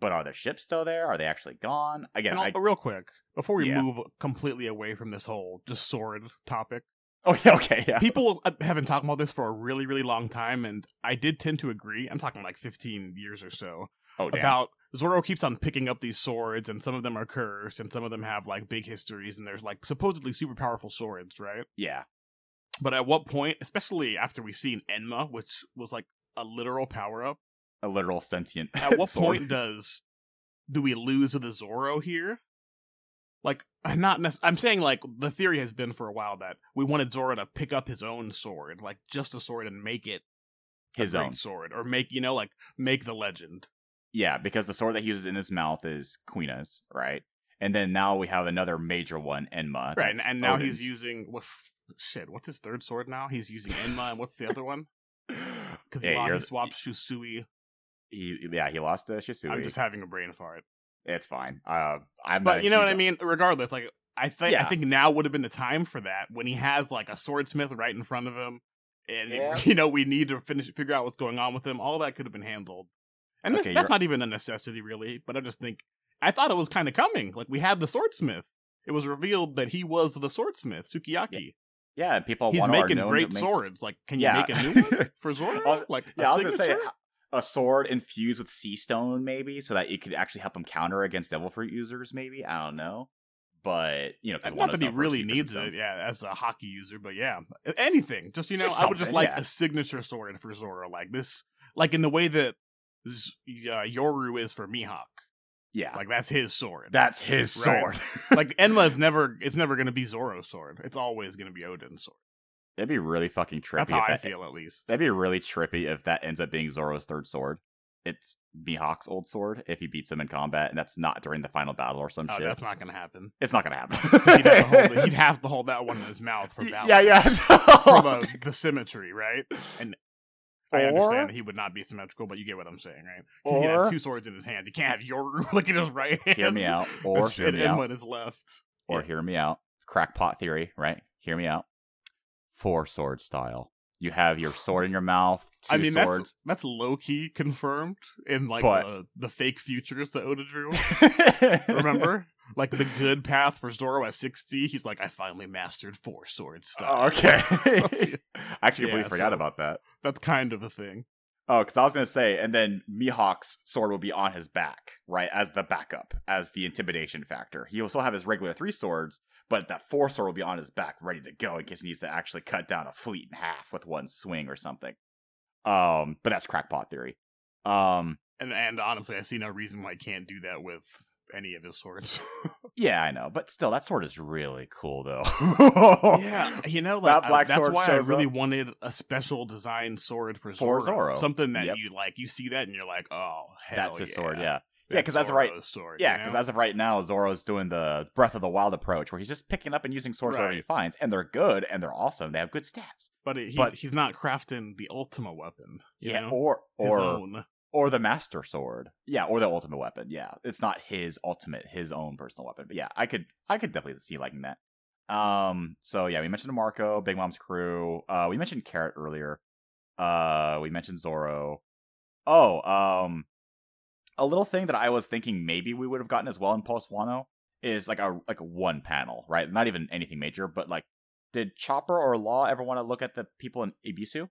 But are the ships still there? Are they actually gone? Again, I, real quick, before we Yeah. move completely away from this whole just sword topic, oh yeah, okay, yeah. people have been talking about this for a really, really long time, and I did tend to agree. I'm talking like 15 years or so Oh damn. about Zoro keeps on picking up these swords, and some of them are cursed, and some of them have like big histories, and there's like supposedly super powerful swords, right? yeah, But at what point, especially after we seen Enma, which was like a literal power up, a literal sentient. at what point does do we lose the Zoro here? Like, not. Nec- I'm saying like the theory has been for a while that we wanted Zoro to pick up his own sword, like just a sword, and make it his own? sword, or make you know like make the legend. Yeah, because the sword that he uses in his mouth is Kuina's, right? And then now we have another major one, Enma. Right, and, and now he's using what? Shit, what's his third sword now? He's using Enma, and what's the other one? Because Yeah, he, you're he the- swapped Shusui. He, yeah, he lost to Shusui. I'm just having a brain fart. It's fine. Uh, I'm. But you know what I mean. Regardless, like I think I think now would have been the time for that when he has like a swordsmith right in front of him, and Yeah. you know we need to finish figure out what's going on with him. All that could have been handled, and Okay, that's you're- not even a necessity really. But I just think I thought it was kind of coming. Like we had the swordsmith. It was revealed that he was the swordsmith, Sukiyaki. Yeah, and people. He's making great to make- swords. Like, can you Yeah. make a new one for Zoro? Was- like, Yeah, I was gonna say a sword infused with sea stone, maybe, so that it could actually help him counter against devil fruit users. Maybe I don't know, but you know, Not that he really needs it, yeah, as a haki user, but yeah, anything. Just you know, Just I would just like yeah. a signature sword for Zoro, like this, like in the way that Z- uh, Yoru is for Mihawk. Yeah, Like that's his sword. that's his Right. sword. like Enma is never, it's never going to be Zoro's sword. It's always going to be Oden's sword. That'd be really fucking trippy. That's how if I that- feel, at least. That'd be really trippy if that ends up being Zoro's third sword. It's Mihawk's old sword if he beats him in combat, and that's not during the final battle or some Oh, shit. that's not going to happen. It's not gonna happen. he'd, have to hold, he'd have to hold that one in his mouth for balance. yeah, yeah. The symmetry, right? And I Or- understand that he would not be symmetrical, but you get what I'm saying, right? He Or- have two swords in his hand. He can't have your like in his right hand. hear me out, or and, hear me out, Enma in his left. or Yeah. hear me out. Crackpot theory, right? Hear me out. Four sword style. You have your sword in your mouth. Two I mean, swords. that's that's low key confirmed in like But- the, the fake futures that Oda drew. Remember, like the good path for Zoro at sixty. He's like, I finally mastered four sword style. Oh, okay. I actually completely Yeah, forgot so- about that. That's kind of a thing. Oh, because I was gonna say, and then Mihawk's sword will be on his back, right, as the backup, as the intimidation factor. He'll still have his regular three swords, but that four sword will be on his back, ready to go in case he needs to actually cut down a fleet in half with one swing or something. Um, but that's crackpot theory. Um, And and honestly, I see no reason why he can't do that with any of his swords. yeah, I know, but still, that sword is really cool, though. yeah, you know, That like I- that's why I really up. wanted a special design sword for For Zoro. Zoro. Something that Yep. you like. You see that and you're like, oh, hell that's his yeah. sword, yeah. Yeah, 'cause that's right- Sword, Yeah, you because know? as of right now, Zoro's doing the Breath of the Wild approach, where he's just picking up and using swords wherever he finds, and they're good and they're awesome. They have good stats. but, he, but- he's not crafting the Ultima weapon. Yeah, know? or or. Or the master sword. Yeah or the ultimate weapon. Yeah it's not his ultimate his own personal weapon but yeah i could i could definitely see liking that. Um so yeah we mentioned marco big mom's crew. Uh we mentioned carrot earlier. Uh we mentioned zoro oh um a little thing that i was thinking maybe we would have gotten as well in post wano is like a like one panel right? Not even anything major but like did chopper or law ever want to look at the people in Ebisu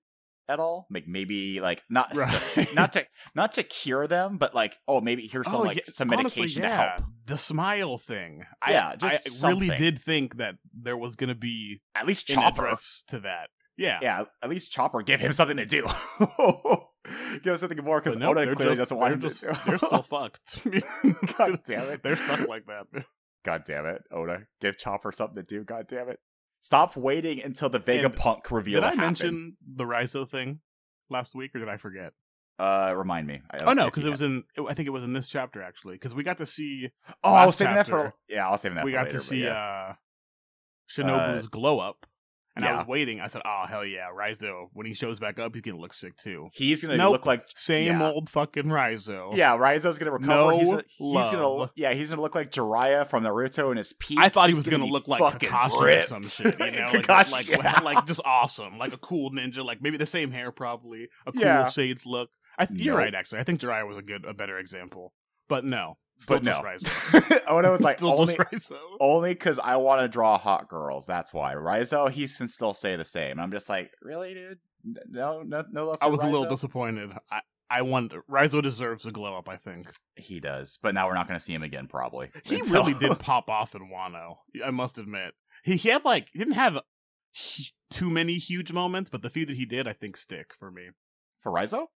at all like maybe like not Right. not to not to cure them, but like, oh, maybe here's some Oh, like yeah, some honestly, medication yeah. to help. The smile thing. Yeah, I, just I really did think that there was going to be At least Chopper. to that. Yeah. Yeah, at least Chopper give him something to do. give us something more because nope, Oda they're clearly just- doesn't want him just, to. do. They're still fucked. God damn it. They're stuck like that. God damn it, Oda, give Chopper something to do. God damn it. Stop waiting until the Vegapunk reveal Did I mention the Raizo thing last week, or did I forget? Uh, remind me. I Oh no, because it was in. I think it was in this chapter actually, because we got to see. Oh, I was saving that for. Yeah, I was saving that. we got later, to see yeah. uh, Shinobu's glow up, And I was waiting. I said, "Oh hell yeah, Raizo! When he shows back up, he's gonna look sick too." He's gonna Nope. look like Same Yeah. old fucking Raizo. yeah, Raizo's gonna recover. No he's, gonna, he's gonna look, yeah, he's gonna look like Jiraiya from Naruto in his peak. I thought he was gonna, be look like Kakashi ripped. or some shit, you know, Kakashi, like like, yeah. like just awesome, like a cool ninja, like maybe the same hair, probably a cool Yeah. shades look. I th- you're right, actually. I think Jiraiya was a good, a better example, but no, still but no. Raizo. Oda was like still only just only because I want to draw hot girls. That's why Raizo he can still say the same. I'm just like, really, dude? No, no, no love. For I was a little disappointed. I I wonder Raizo deserves a glow up. I think He does, but now we're not going to see him again. Probably. he Until- really did pop off in Wano. I must admit, he, he had like he didn't have too many huge moments, but the few that he did, I think, stick for me. for Raizo.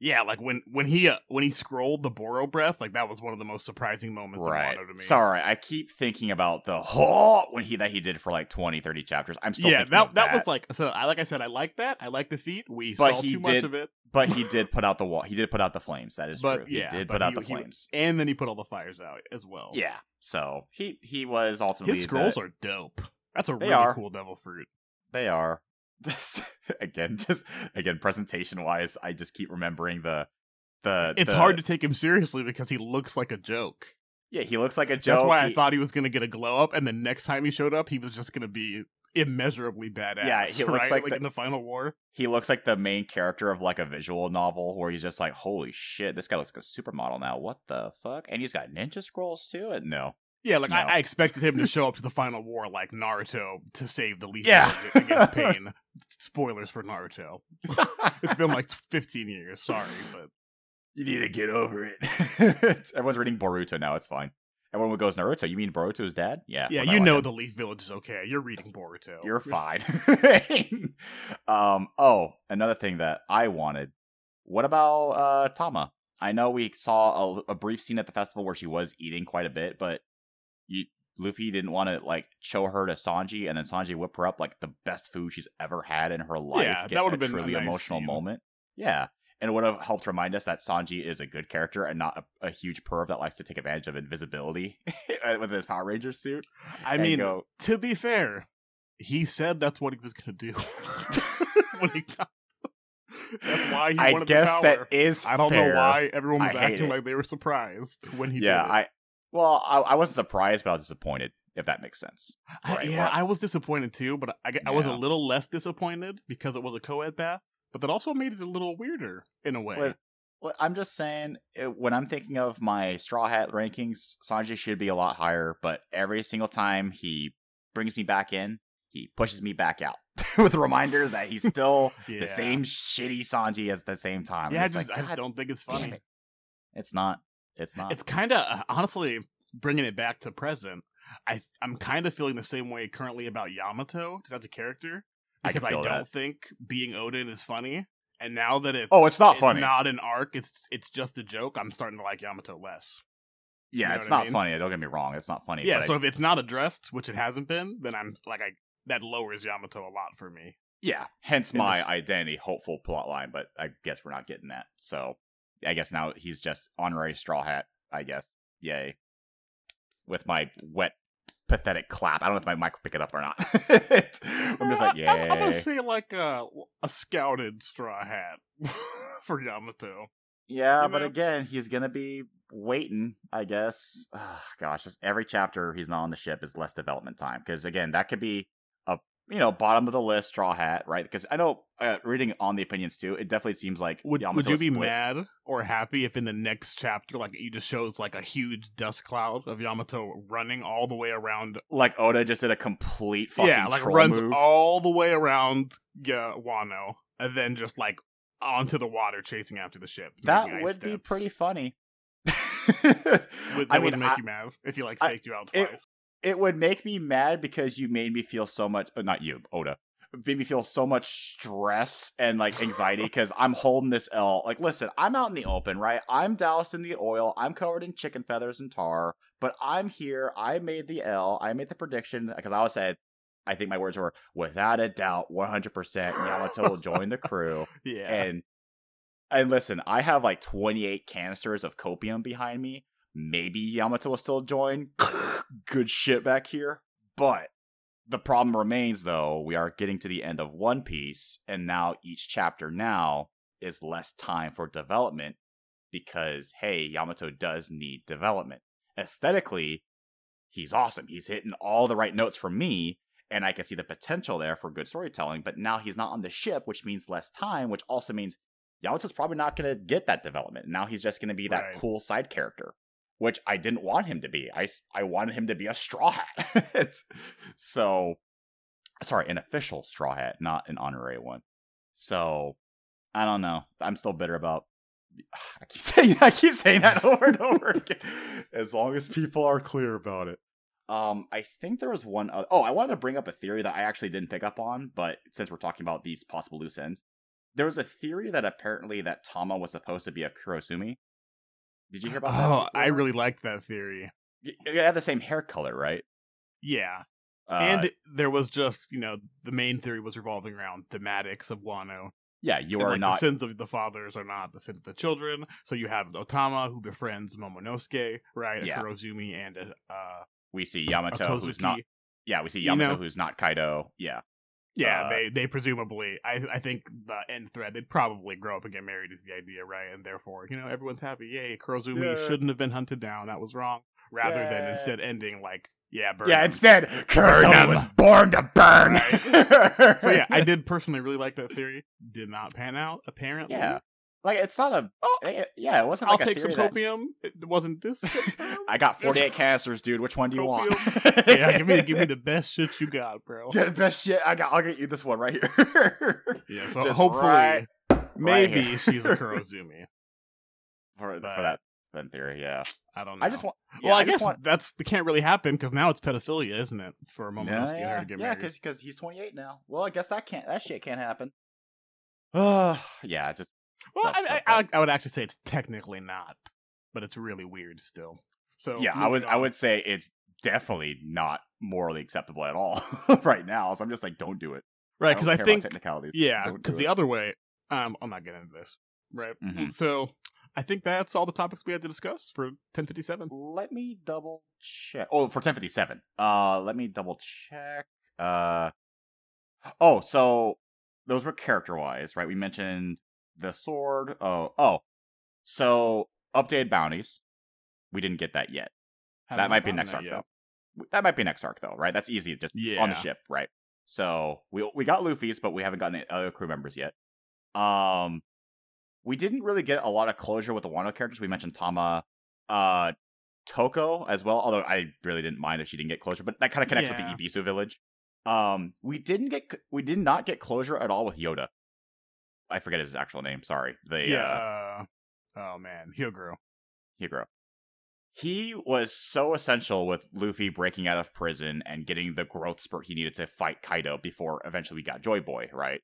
Yeah, like when when he uh, when he scrolled the Boro breath, like that was one of the most surprising moments Right. in Wano to me. Sorry, I keep thinking about the whole when he that he did for like 20, 30 chapters. I'm still yeah, that, of that was like so. I like I said, I like that. I like the feat. We But saw he too much did- of it, but he did put out the wall. He did put out the flames. That is but true. He did put out the he- flames. and then he put all the fires out as well. Yeah. So he he was ultimately his scrolls the- are dope. That's a really are. cool devil fruit. They are. again, just again, presentation wise, I just keep remembering the the. It's the- hard to take him seriously because he looks like a joke. Yeah, he looks like a joke. That's why I thought he was gonna get a glow up, and the next time he showed up, he was just gonna be immeasurably badass. Yeah, he looks right? like like the- in the final war. he looks like the main character of like a visual novel where he's just like, holy shit, this guy looks like a supermodel now. What the fuck? And he's got ninja scrolls too. And no, Yeah, like No. I, I expected him to show up to the final war like Naruto to save the Leaf Yeah. Village against Pain. Spoilers for Naruto. It's been like 15 years. Sorry, but you need to get over it. Everyone's reading Boruto now. It's fine. Everyone goes Naruto. You mean Boruto's dad? Yeah. yeah, you know on. the Leaf Village is okay. You're reading Boruto. You're fine. um. Oh, another thing that I wanted. What about uh Tama? I know we saw a, a brief scene at the festival where she was eating quite a bit, but you Luffy didn't want to like show her to Sanji, and then Sanji whip her up like the best food she's ever had in her life. Yeah, that would've a been a truly nice emotional scene. moment. Yeah, and it would have helped remind us that Sanji is a good character and not a, a huge perv that likes to take advantage of invisibility with his Power Ranger suit. I mean, go, to be fair, he said that's what he was going to do when he got. That's why he I wanted guess the power. that is. I don't fair. know why everyone was I acting like they were surprised when he yeah, did it. I well, I, I wasn't surprised, but I was disappointed. If that makes sense. I- yeah, I was disappointed too, but I, I was a little less disappointed because it was a co-ed bath. But that also made it a little weirder in a way. Well, Well, I'm just saying, when I'm thinking of my Straw Hat rankings, Sanji should be a lot higher. But every single time he brings me back in, he pushes me back out with reminders that he's still yeah. the same shitty Sanji at the same time. Yeah, I just, like, I just don't think it's funny. it. It's not. It's not. It's kind of uh, honestly bringing it back to present. I I'm kind of feeling the same way currently about Yamato because that's a character I because I, feel don't that. think being Oden is funny. And now that it's Oh, it's not funny. not an arc. It's it's just a joke. I'm starting to like Yamato less. yeah, you know it's I not mean? funny. Don't get me wrong. It's not funny. yeah. but I- So if it's not addressed, which it hasn't been, then I'm like I that lowers Yamato a lot for me. Yeah, hence my this- identity hopeful plot line, but I guess we're not getting that. So I guess now he's just honorary straw hat, I guess. Yay. With my wet, pathetic clap. I don't know if my mic will pick it up or not. I'm just like, Uh, I'm, I'm gonna say like a a scouted straw hat for Yamato. Yeah, you but know? again, he's gonna be waiting, I guess. Ugh, gosh, just every chapter he's not on the ship is less development time. Because again, that could be you know bottom of the list straw hat, right? Because I know uh, reading on the opinions too, it definitely seems like Would Yamato would you be split. mad or happy if in the next chapter, like it just shows like a huge dust cloud of Yamato running all the way around? like Oda just did a complete fucking yeah, like runs move. all the way around yeah, Wano, and then just like onto the water, chasing after the ship. that would be pretty funny. Would, that I would mean, make I- you mad if you like I- faked you out twice. it would make me mad because you made me feel so much. uh, Not you, Oda. Made me feel so much stress and like anxiety because I'm holding this L. Like, listen, I'm out in the open, right? I'm doused in the oil. I'm covered in chicken feathers and tar, but I'm here. I made the L. I made the prediction because I always said, I think my words were without a doubt, 100% Yamato will join the crew. yeah, and and listen, I have like 28 canisters of copium behind me. Maybe Yamato will still join. Good shit back here. But The problem remains, though, we are getting to the end of One Piece, and now each chapter now is less time for development because, hey, Yamato does need development. Aesthetically, he's awesome. He's hitting all the right notes for me, and I can see the potential there for good storytelling, but now he's not on the ship, which means less time, which also means Yamato's probably not going to get that development. Now he's just going to be that Right. cool side character, which I didn't want him to be. I, I wanted him to be a straw hat. So, sorry, an official straw hat, not an honorary one. So, I don't know. I'm still bitter about. I keep saying I keep saying that over and over again. As long as people are clear about it. Um, I think there was one. Other, oh, I wanted to bring up a theory that I actually didn't pick up on, but since we're talking about these possible loose ends, there was a theory that apparently that Tama was supposed to be a Kurozumi. Did you hear about that? Oh, I really liked that theory. They had the same hair color, right? Yeah. Uh, and there was just, you know, the main theory was revolving around thematics of Wano. yeah, you And, are like, not. the sins of the fathers are not the sins of the children. So you have Otama who befriends Momonosuke, right? A Yeah. Kurozumi and a, uh, we see Yamato, who's not. Yeah, we see You Yamato, know- who's not Kaido. Yeah, Yeah, Uh, they they presumably. I I think the end thread they'd probably grow up and get married is the idea, right? And therefore, you know, everyone's happy. Yay, Kurozumi Yeah. shouldn't have been hunted down. That was wrong. Rather than instead ending like, yeah, burn yeah. Instead, Kurozumi him. was born to burn. So yeah, I did personally really like that theory. Did not pan out apparently. Yeah. Like it's not a. Oh, yeah, it wasn't I'll like a take some theory that- copium. It wasn't this. I got 48 canisters, dude. Which one do you want? yeah, give me give me the best shit you got, bro. Get the best shit. I got. I'll get you this one right here. Yeah, so Just hopefully, right- maybe here. she's a Kurozumi. for, But- for that spin theory. Yeah, I don't know. I just want. Well, yeah, I, guess want- that's that can't really happen because now it's pedophilia, isn't it? For a Yeah, Momonosuke and her yeah, to get yeah, married. because he's 28 now. Well, I guess that can't. That shit can't happen. Uh, yeah, just Well, I, I, I, I would actually say it's technically not, but it's really weird still. So yeah. I would. moving I would say it's definitely not morally acceptable at all right now. So I'm just like, don't do it. right because don't I, think technicalities. yeah, because the it. other way, um, I'm not getting into this, right? Mhm. So I think that's all the topics we had to discuss for 1057. Let me double check. Oh, for 1057. Uh, let me double check. Uh, oh, so those were character wise, right? We mentioned the sword. Oh, oh, so updated bounties. We didn't get that yet. Have that might be next arc yet. though. That might be next arc though, right? That's easy, just on the ship, right? So we we got Luffy's, but we haven't gotten any other crew members yet. Um, we didn't really get a lot of closure with the Wano characters. We mentioned Tama, uh, Toko as well. Although I really didn't mind if she didn't get closure, but that kind of connects Yeah. with the Ebisu village. Um, we didn't get we did not get closure at all with Yoda. I forget his actual name. Sorry, the Yeah. uh, uh, oh man, Hyogoro. Higuro. He was so essential with Luffy breaking out of prison and getting the growth spurt he needed to fight Kaido before eventually we got Joy Boy, right?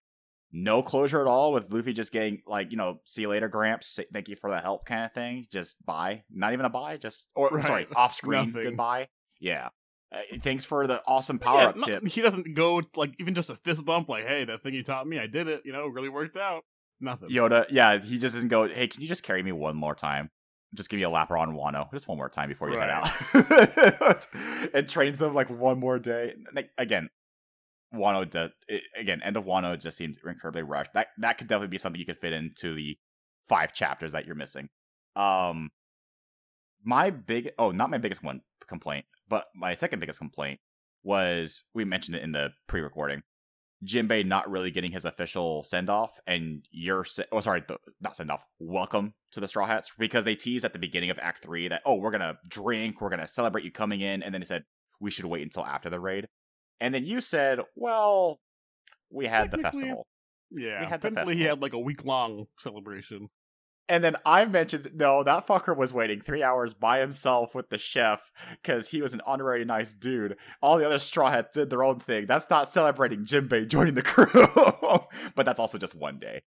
No closure at all with Luffy just getting like, you know, see you later, Gramps. say- Thank you for the help kind of thing. Just bye. Not even a bye, just or Right. sorry, off screen goodbye. Yeah. Uh, thanks for the awesome power Yeah, up tip. He doesn't go like even just a fist bump, like, "Hey, that thing you taught me, I did it. You know, really worked out." Nothing. Yoda, yeah, he just doesn't go, hey, can you just carry me one more time? Just give me a lap around Wano, just one more time before you head out. and trains him like one more day. Like, again, Wano does it, again. End of Wano just seems incredibly rushed. That that could definitely be something you could fit into the five chapters that you're missing. Um, my big oh, not my biggest one complaint, but my second biggest complaint was we mentioned it in the pre-recording. Jinbei not really getting his official send off, and you're se- oh sorry, the, not send off. Welcome to the Straw Hats because they teased at the beginning of Act Three that oh we're gonna drink, we're gonna celebrate you coming in, and then they said we should wait until after the raid, and then you said well we had the festival, Yeah, We had the technically he had like a week long celebration. And then I mentioned no that fucker was waiting three hours by himself with the chef because he was an honorary nice dude. All the other Straw Hats did their own thing. That's not celebrating Jinbei joining the crew, but that's also just one day.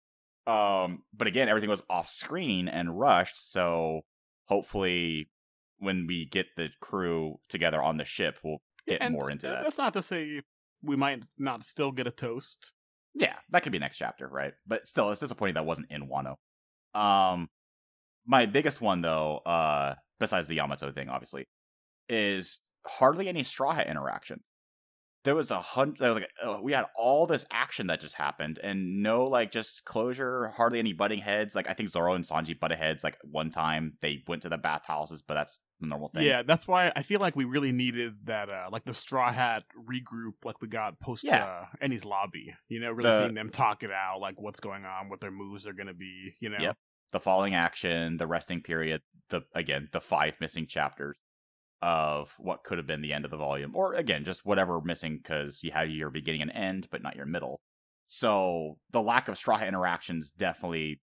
Um, but again, everything was off screen and rushed, so hopefully, when we get the crew together on the ship, we'll get and more into that. That's not to say we might not still get a toast. Yeah, that could be next chapter, right? But still, it's disappointing that wasn't in Wano. Um, my biggest one though, uh, besides the Yamato thing, obviously, is hardly any Straw Hat interaction. There was a hundred like uh, we had all this action that just happened and no like just closure hardly any butting heads like i think zoro and sanji butted heads like one time they went to the bathhouses but that's the normal thing Yeah, that's why I feel like we really needed that, uh, like the Straw Hat regroup, like we got post Yeah. uh, Enies lobby. You know, really The- seeing them talk it out, like what's going on, what their moves are going to be. You know, Yep. the falling action the resting period the again the five missing chapters of what could have been the end of the volume or again just whatever missing because you had your beginning and end but not your middle so the lack of straw interactions definitely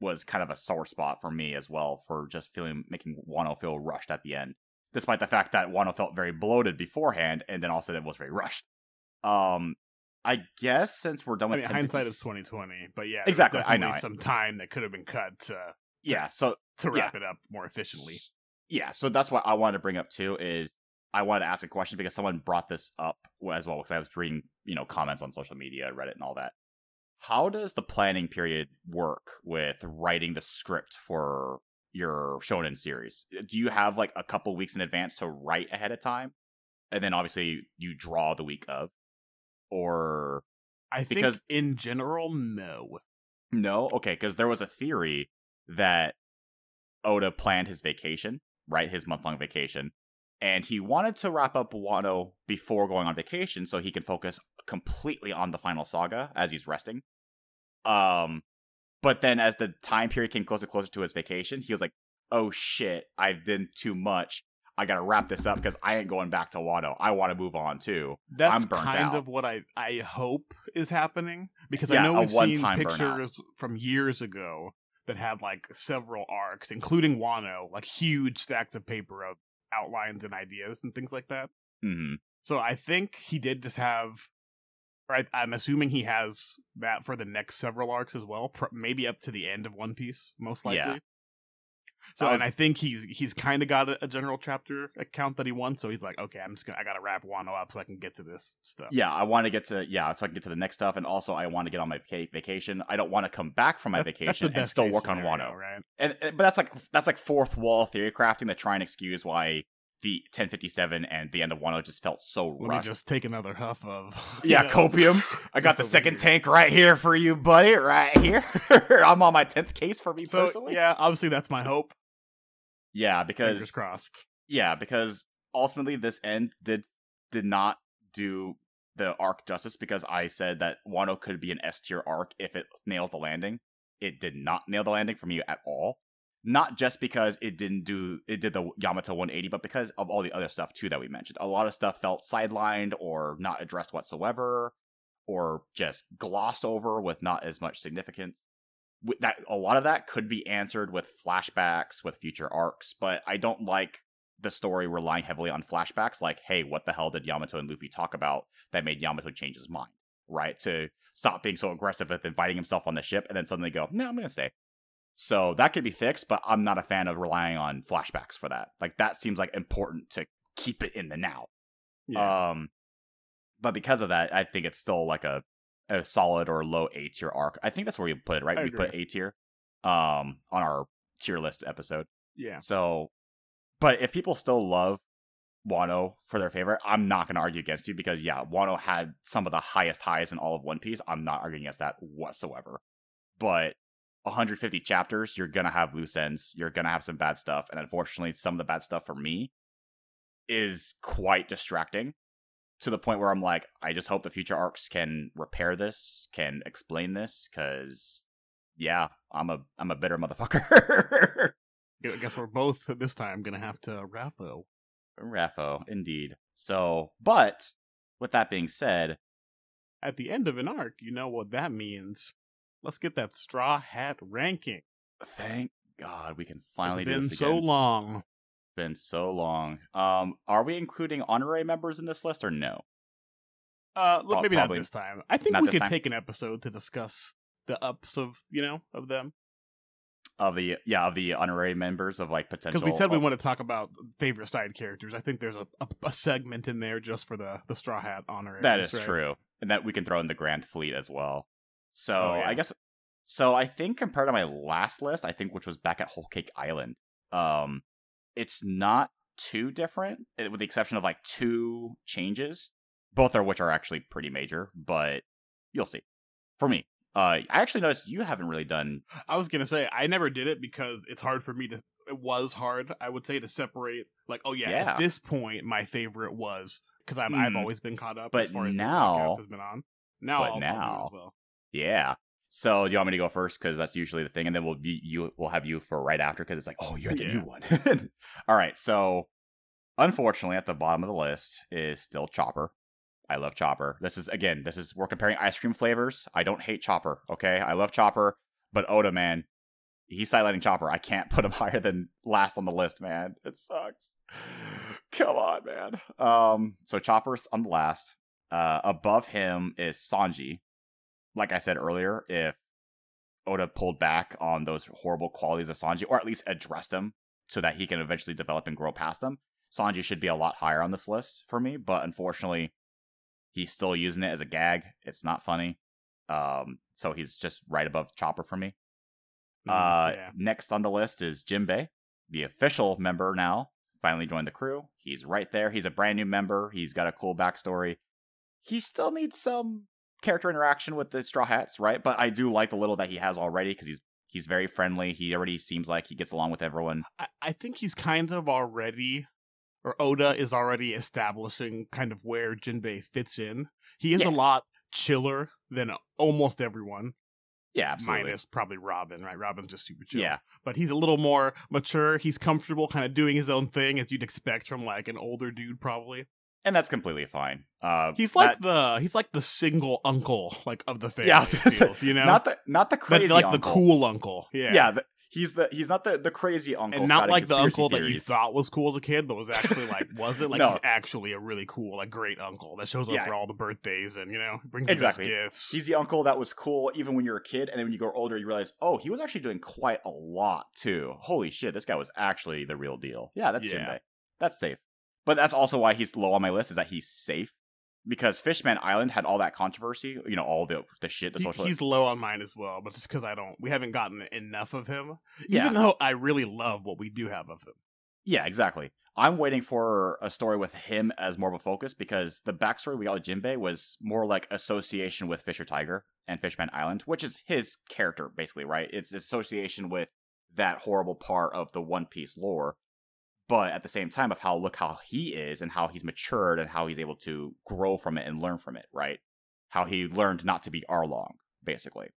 was kind of a sore spot for me as well for just feeling making Wano feel rushed at the end despite the fact that Wano felt very bloated beforehand and then also it was very rushed um I guess since we're done I with mean, 10, hindsight is twenty twenty, but yeah, Exactly, I know. Some time that could have been cut to yeah so to Yeah. wrap it up more efficiently. Yeah, so that's what I wanted to bring up too. Is I wanted to ask a question because someone brought this up as well because I was reading, you know, comments on social media, Reddit, and all that. How does the planning period work with writing the script for your shonen series? Uh, do you have like a couple weeks in advance to write ahead of time, and then obviously you draw the week of, or I think Because- in general, no. No, okay, because there was a theory that Oda planned his vacation, right, his month long vacation, and he wanted to wrap up Wano before going on vacation so he can focus completely on the final saga as he's resting. Um, but then as the time period came closer closer to his vacation, he was like, "Oh shit, I've done too much. I gotta wrap this up because I ain't going back to Wano. I want to move on too." That's I'm burnt kind out. of what I I hope is happening because Yeah, I know we've seen one-time burnout. pictures from years ago that had like several arcs, including Wano, like huge stacks of paper of outlines and ideas and things like that. hmm So I think he did just have. Right, I'm assuming he has that for the next several arcs as well, pr- maybe up to the end of One Piece, most likely. Yeah. So, That and I think he's he's kind of got a, a general chapter account that he won. So he's like, okay, I'm just gonna I gotta wrap Wano up so I can get to this stuff. Yeah, I want to get to yeah, so I can get to the next stuff, and also I want to get on my vaca- vacation. I don't want to come back from my That- vacation and still work on Wano. right? And, and but that's like that's like fourth wall theory crafting to try and excuse why the 1057 and the end of Wano just felt so Let me just take another huff of yeah, know, copium. I got the second here. tank right here for you, buddy. Right here. I'm on my tenth case for me So personally. yeah, obviously that's my hope. yeah, because Fingers crossed. yeah, because ultimately this end did did not do the arc justice because I said that Wano could be an S tier arc if it nails the landing. It did not nail the landing for me at all. Not just because it didn't do it did the Yamato 180, but because of all the other stuff too that we mentioned. A lot of stuff felt sidelined or not addressed whatsoever, or just glossed over with not as much significance. That a lot of that could be answered with flashbacks, with future arcs, but I don't like the story relying heavily on flashbacks like hey what the hell did yamato and luffy talk about that made yamato change his mind right to stop being so aggressive with inviting himself on the ship and then suddenly go no i'm gonna stay so that could be fixed but i'm not a fan of relying on flashbacks for that like that seems like important to keep it in the now Yeah. um but because of that i think it's still like a a solid or low a tier arc i think that's where we put it right I we put a tier um on our tier list episode yeah. so, but if people still love Wano for their favorite, I'm not going to argue against you because, yeah, Wano had some of the highest highs in all of One Piece. I'm not arguing against that whatsoever. But 150 chapters, you're going to have loose ends. You're going to have some bad stuff. And unfortunately, some of the bad stuff for me is quite distracting to the point where I'm like, I just hope the future arcs can repair this, can explain this, because, yeah, I'm a I'm a bitter motherfucker. I guess we're both this time gonna have to Rapho. Raffo, indeed. So, but with that being said, At the end of an arc, you know what that means. Let's get that straw hat ranking. thank God we can finally it's do this again. been so long. been so long. Um, are we including honorary members in this list or no? Uh, look, maybe probably not this time. I think not we could time. take an episode to discuss the ups of you know of them Of the yeah of the honorary members of like potential. because we said we want to talk about favorite side characters. I think there's a, a, a segment in there just for the the straw hat honor. That is true, and that we can throw in the Grand Fleet as well. So Oh, yeah. I guess so. I think compared to my last list, I think which was back at Whole Cake Island, um, it's not too different, eh, with the exception of like two changes. both of which are actually pretty major, but you'll see. For me, uh, I actually noticed you haven't really done. I was gonna say I never did it because it's hard for me to. It was hard, I would say, to separate. Like, oh yeah, Yeah. at this point, my favorite was because I've I've Mm. always been caught up But as far as now- this podcast has been on. Now, but I'll, I'll do it now- as well. Yeah. So do you want me to go first? Because that's usually the thing, and then we'll be you. We'll have you for right after because it's like, oh, you're the Yeah. new one. All right. So unfortunately, at the bottom of the list is still Chopper. I love Chopper. This is again, this is we're comparing ice cream flavors. I don't hate Chopper. Okay, I love Chopper, but Oda, man, he's sidelining Chopper. I can't put him higher than last on the list, man. It sucks. Come on, man. Um, so Chopper's on the last. Uh, above him is Sanji. Like I said earlier, if Oda pulled back on those horrible qualities of Sanji, or at least addressed them so that he can eventually develop and grow past them, Sanji should be a lot higher on this list for me. But unfortunately, he's still using it as a gag. It's not funny. Um, so he's just right above Chopper for me. Mm, Uh, yeah. Next on the list is Jinbei, the official member now. Finally joined the crew. He's right there. He's a brand new member. He's got a cool backstory. He still needs some character interaction with the Straw Hats, right? But I do like the little that he has already because he's he's very friendly. He already seems like he gets along with everyone. I, I think he's kind of already, or Oda is already establishing kind of where Jinbei fits in. He is Yeah. a lot chiller than almost everyone, Yeah, absolutely. minus probably Robin, right? Robin's just super chill. yeah, But he's a little more mature. He's comfortable, kind of doing his own thing, as you'd expect from like an older dude, probably. And that's completely fine. Uh, He's like that- the he's like the single uncle, like of the family. Yeah, I was it gonna say, feels, you know, not the not the crazy, But, like uncle. the cool uncle. Yeah, Yeah, the, he's the he's not the the crazy uncle. and not like the uncle that you thought was cool as a kid, but was actually like wasn't. Like No. he's actually a really cool, like great uncle that shows up Yeah. for all the birthdays and you know brings Exactly. you gifts. He's the uncle that was cool even when you're a kid, and then when you grow older, you realize, oh, he was actually doing quite a lot too. Holy shit, this guy was actually the real deal. Yeah, that's Yeah. Jinbei. That's safe. But that's also why he's low on my list is that he's safe because Fishman Island had all that controversy. You know, all the the shit, the He- social. he's low on mine as well, but just because I don't, we haven't gotten enough of him. Yeah. Even though I really love what we do have of him. Yeah, exactly. I'm waiting for a story with him as more of a focus because the backstory we got with Jinbei was more like association with Fisher Tiger and Fishman Island, which is his character basically, right? It's association with that horrible part of the One Piece lore, but at the same time of how look how he is and how he's matured and how he's able to grow from it and learn from it, right? How he learned not to be Arlong, basically.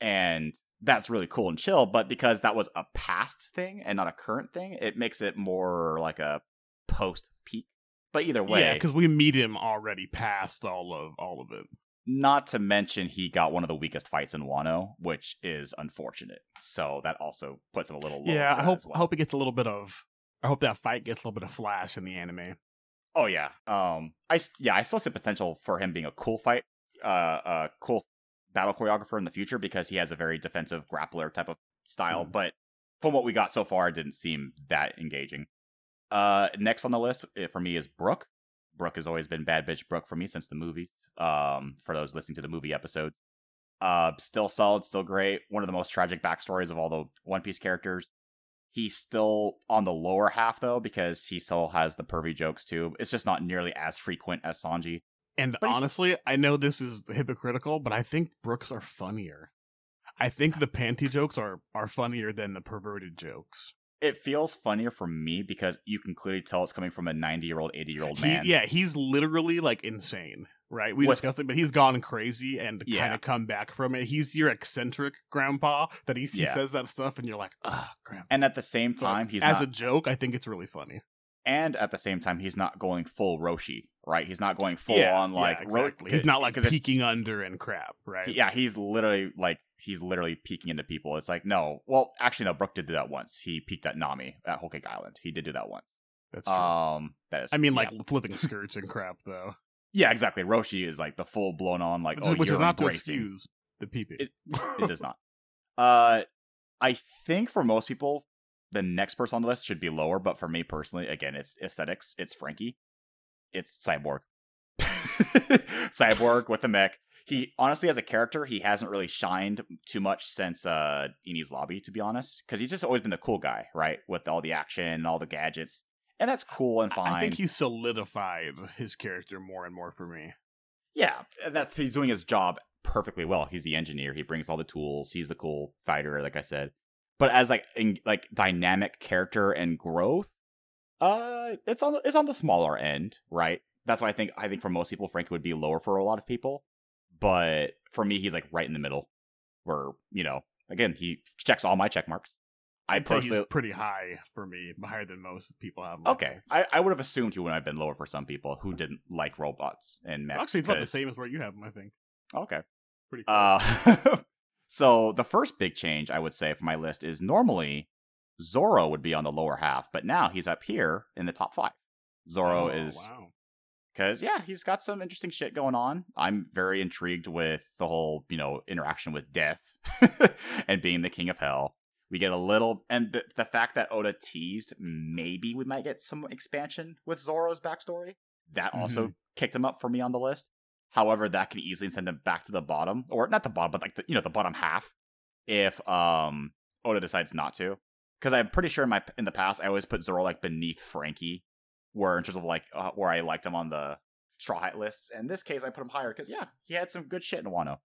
And that's really cool and chill, but because that was a past thing and not a current thing, it makes it more like a post peak. But either way, Yeah, because we meet him already past all of all of it. not to mention he got one of the weakest fights in Wano, which is unfortunate. So that also puts him a little low. yeah, I hope well. I hope it gets a little bit of. I hope that fight gets a little bit of flash in the anime. Oh yeah. Um I yeah, I still see potential for him being a cool fight uh a cool battle choreographer in the future because he has a very defensive grappler type of style, Hmm. but from what we got so far it didn't seem that engaging. Uh next on the list eh, for me is Brook. Brook has always been bad bitch Brook for me since the movie. Um for those listening to the movie episode. Uh still solid, still great. One of the most tragic backstories of all the One Piece characters. He's still on the lower half though because he still has the pervy jokes too. It's just not nearly as frequent as Sanji. And But honestly, I know this is hypocritical, but I think Brooks are funnier. I think the panty jokes are are funnier than the perverted jokes. It feels funnier for me because you can clearly tell it's coming from a 90 year old, 80 year old He, man. yeah, he's literally like insane, right? We With- discussed it, but he's gone crazy and Yeah. kind of come back from it. He's your eccentric grandpa that he, he Yeah. says that stuff, and you're like, ah, grandpa. And at the same So, time, he's as not, a joke, I think it's really funny. and at the same time, he's not going full Roshi, right? He's not going full yeah, on like yeah, Ro- exactly. he's not like 'cause it- peeking under and crap, right? he- yeah, he's literally like he's literally peeking into people. It's like no, well, actually, no. Brook did do that once. He peeked at Nami at Whole Cake Island. He did do that once. That's true. Um, that is. I mean, like flipping skirts and crap, though, yeah, exactly. Roshi is like the full blown on like which, oh, which you're is not to excuse the peeping. It- it does not. Uh, I think for most people, the next person on the list should be lower, but for me personally, again, it's aesthetics. It's Franky. It's Cyborg. Cyborg with the mech. He honestly, as a character, he hasn't really shined too much since uh Enies Lobby, to be honest, because he's just always been the cool guy, right, with all the action and all the gadgets. And that's cool and fine. I think he solidified his character more and more for me. Yeah, that's he's doing his job perfectly well. He's the engineer. He brings all the tools. He's the cool fighter, like I said. But as like in, like dynamic character and growth, uh, it's on the, it's on the smaller end, right? That's why I think I think for most people, Frank would be lower for a lot of people. But for me, he's like right in the middle, where you know, again, he checks all my check marks. I I'd personally he's pretty high for me, higher than most people have. okay. I, I would have assumed he would have been lower for some people who didn't like robots and mechs. Actually, it's about the same as where you have him. I think. Okay. Pretty. Cool. Uh, so the first big change I would say for my list is normally Zoro would be on the lower half, but now he's up here in the top five. Zoro Oh, is wow. because yeah, he's got some interesting shit going on. I'm very intrigued with the whole you know interaction with death and being the king of hell. We get a little, and the, the fact that Oda teased maybe we might get some expansion with Zoro's backstory. That also kicked him up for me on the list. However, that can easily send him back to the bottom, or not the bottom, but like the you know the bottom half, if um Oda decides not to. Because I'm pretty sure in my in the past I always put Zoro like beneath Franky, where in terms of like uh, where I liked him on the Straw Hat lists. In this case, I put him higher because yeah, he had some good shit in Wano,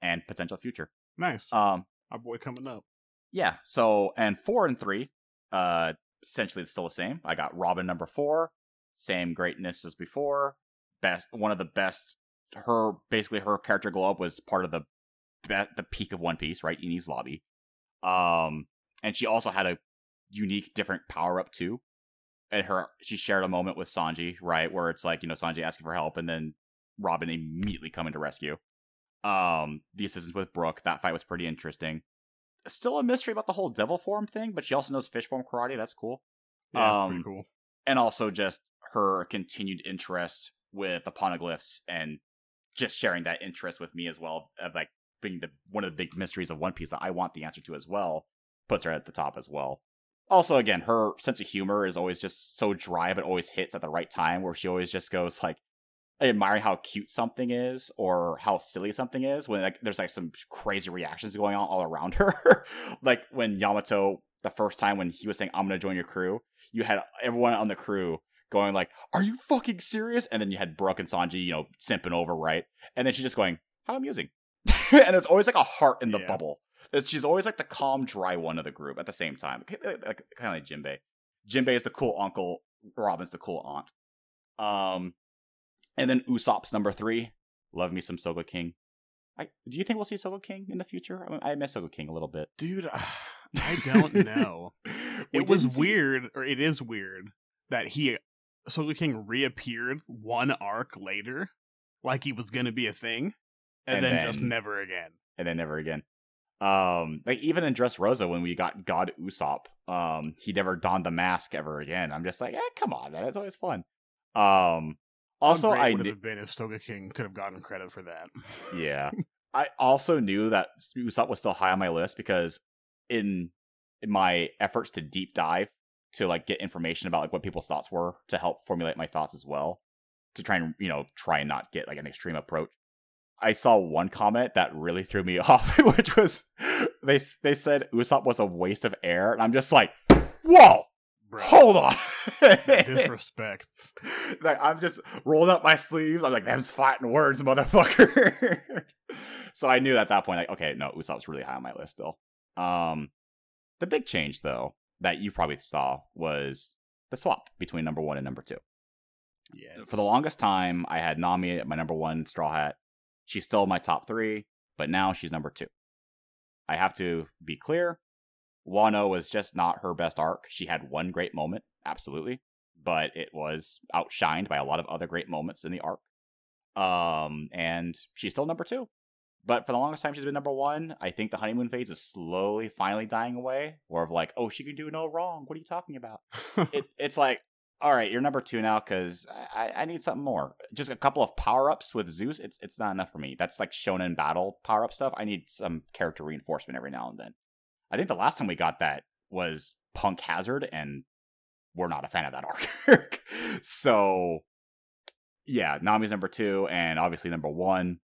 and potential future. Nice. Um, Our boy coming up. Yeah. So and four and three, uh, essentially it's still the same. I got Robin number four, same greatness as before. Best, one of the best. Her basically her character glow up was part of the the peak of One Piece, right? Enies lobby. Um, and she also had a unique, different power up too. And her, she shared a moment with Sanji, right, where it's like you know Sanji asking for help, and then Robin immediately coming to rescue. Um, the assistance with Brook, that fight was pretty interesting still a mystery about the whole devil form thing, but she also knows fish form karate. That's cool. Yeah, Um, pretty cool. And also just her continued interest with the poneglyphs and just sharing that interest with me as well of like being the one of the big mysteries of One Piece that I want the answer to as well puts her at the top as well. Also, again, her sense of humor is always just so dry, but always hits at the right time. Where she always just goes like admiring how cute something is or how silly something is when like there's like some crazy reactions going on all around her. like when Yamato the first time when he was saying I'm gonna join your crew, you had everyone on the crew going like, "Are you fucking serious?" And then you had Brook and Sanji, you know, simping over, right? And then she's just going, "How amusing," and it's always like a heart in the Yeah. bubble. It's, she's always like the calm, dry one of the group at the same time, like, kind of like Jinbei. Jinbei is the cool uncle, Robin's the cool aunt. Um, and then Usopp's number three. Love me some Sogeking. I, do you think we'll see Sogeking in the future? I, mean, I miss Sogeking a little bit. Dude, I don't know. It was see- weird, or it is weird, that he, Sogeking reappeared one arc later, like he was gonna be a thing, and, And then, just never again. and then never again. Um, like even in Dressrosa when we got God Usopp, um, he never donned the mask ever again. I'm just like, eh, come on, man, it's always fun. Um, also, I would have been if Sogeking could have gotten credit for that. yeah, I also knew that Usopp was still high on my list because in, in my efforts to deep dive to like get information about like what people's thoughts were to help formulate my thoughts as well, to try and you know try and not get like an extreme approach. I saw one comment that really threw me off, which was they they said Usopp was a waste of air, and I'm just like, whoa, Bro, hold on. disrespect. like I'm just rolling up my sleeves. I'm like, them's fighting words, motherfucker. so I knew at that point, like, okay, no, Usopp's really high on my list still. Um, the big change though that you probably saw was the swap between number one and number two. Yes. For the longest time, I had Nami at my number one straw hat. She's still my top three, but now she's number two. I have to be clear. Wano was just not her best arc. She had one great moment, absolutely, but it was outshined by a lot of other great moments in the arc. Um, and she's still number two. But for the longest time, she's been number one. I think the honeymoon phase is slowly, finally dying away. Or of like, oh, she can do no wrong. What are you talking about? it, it's like, all right, you're number two now because I, I need something more. Just a couple of power ups with Zeus. It's it's not enough for me. That's like shonen battle power up stuff. I need some character reinforcement every now and then. I think the last time we got that was Punk Hazard, and we're not a fan of that arc. so, yeah, Nami's number two, and obviously number one,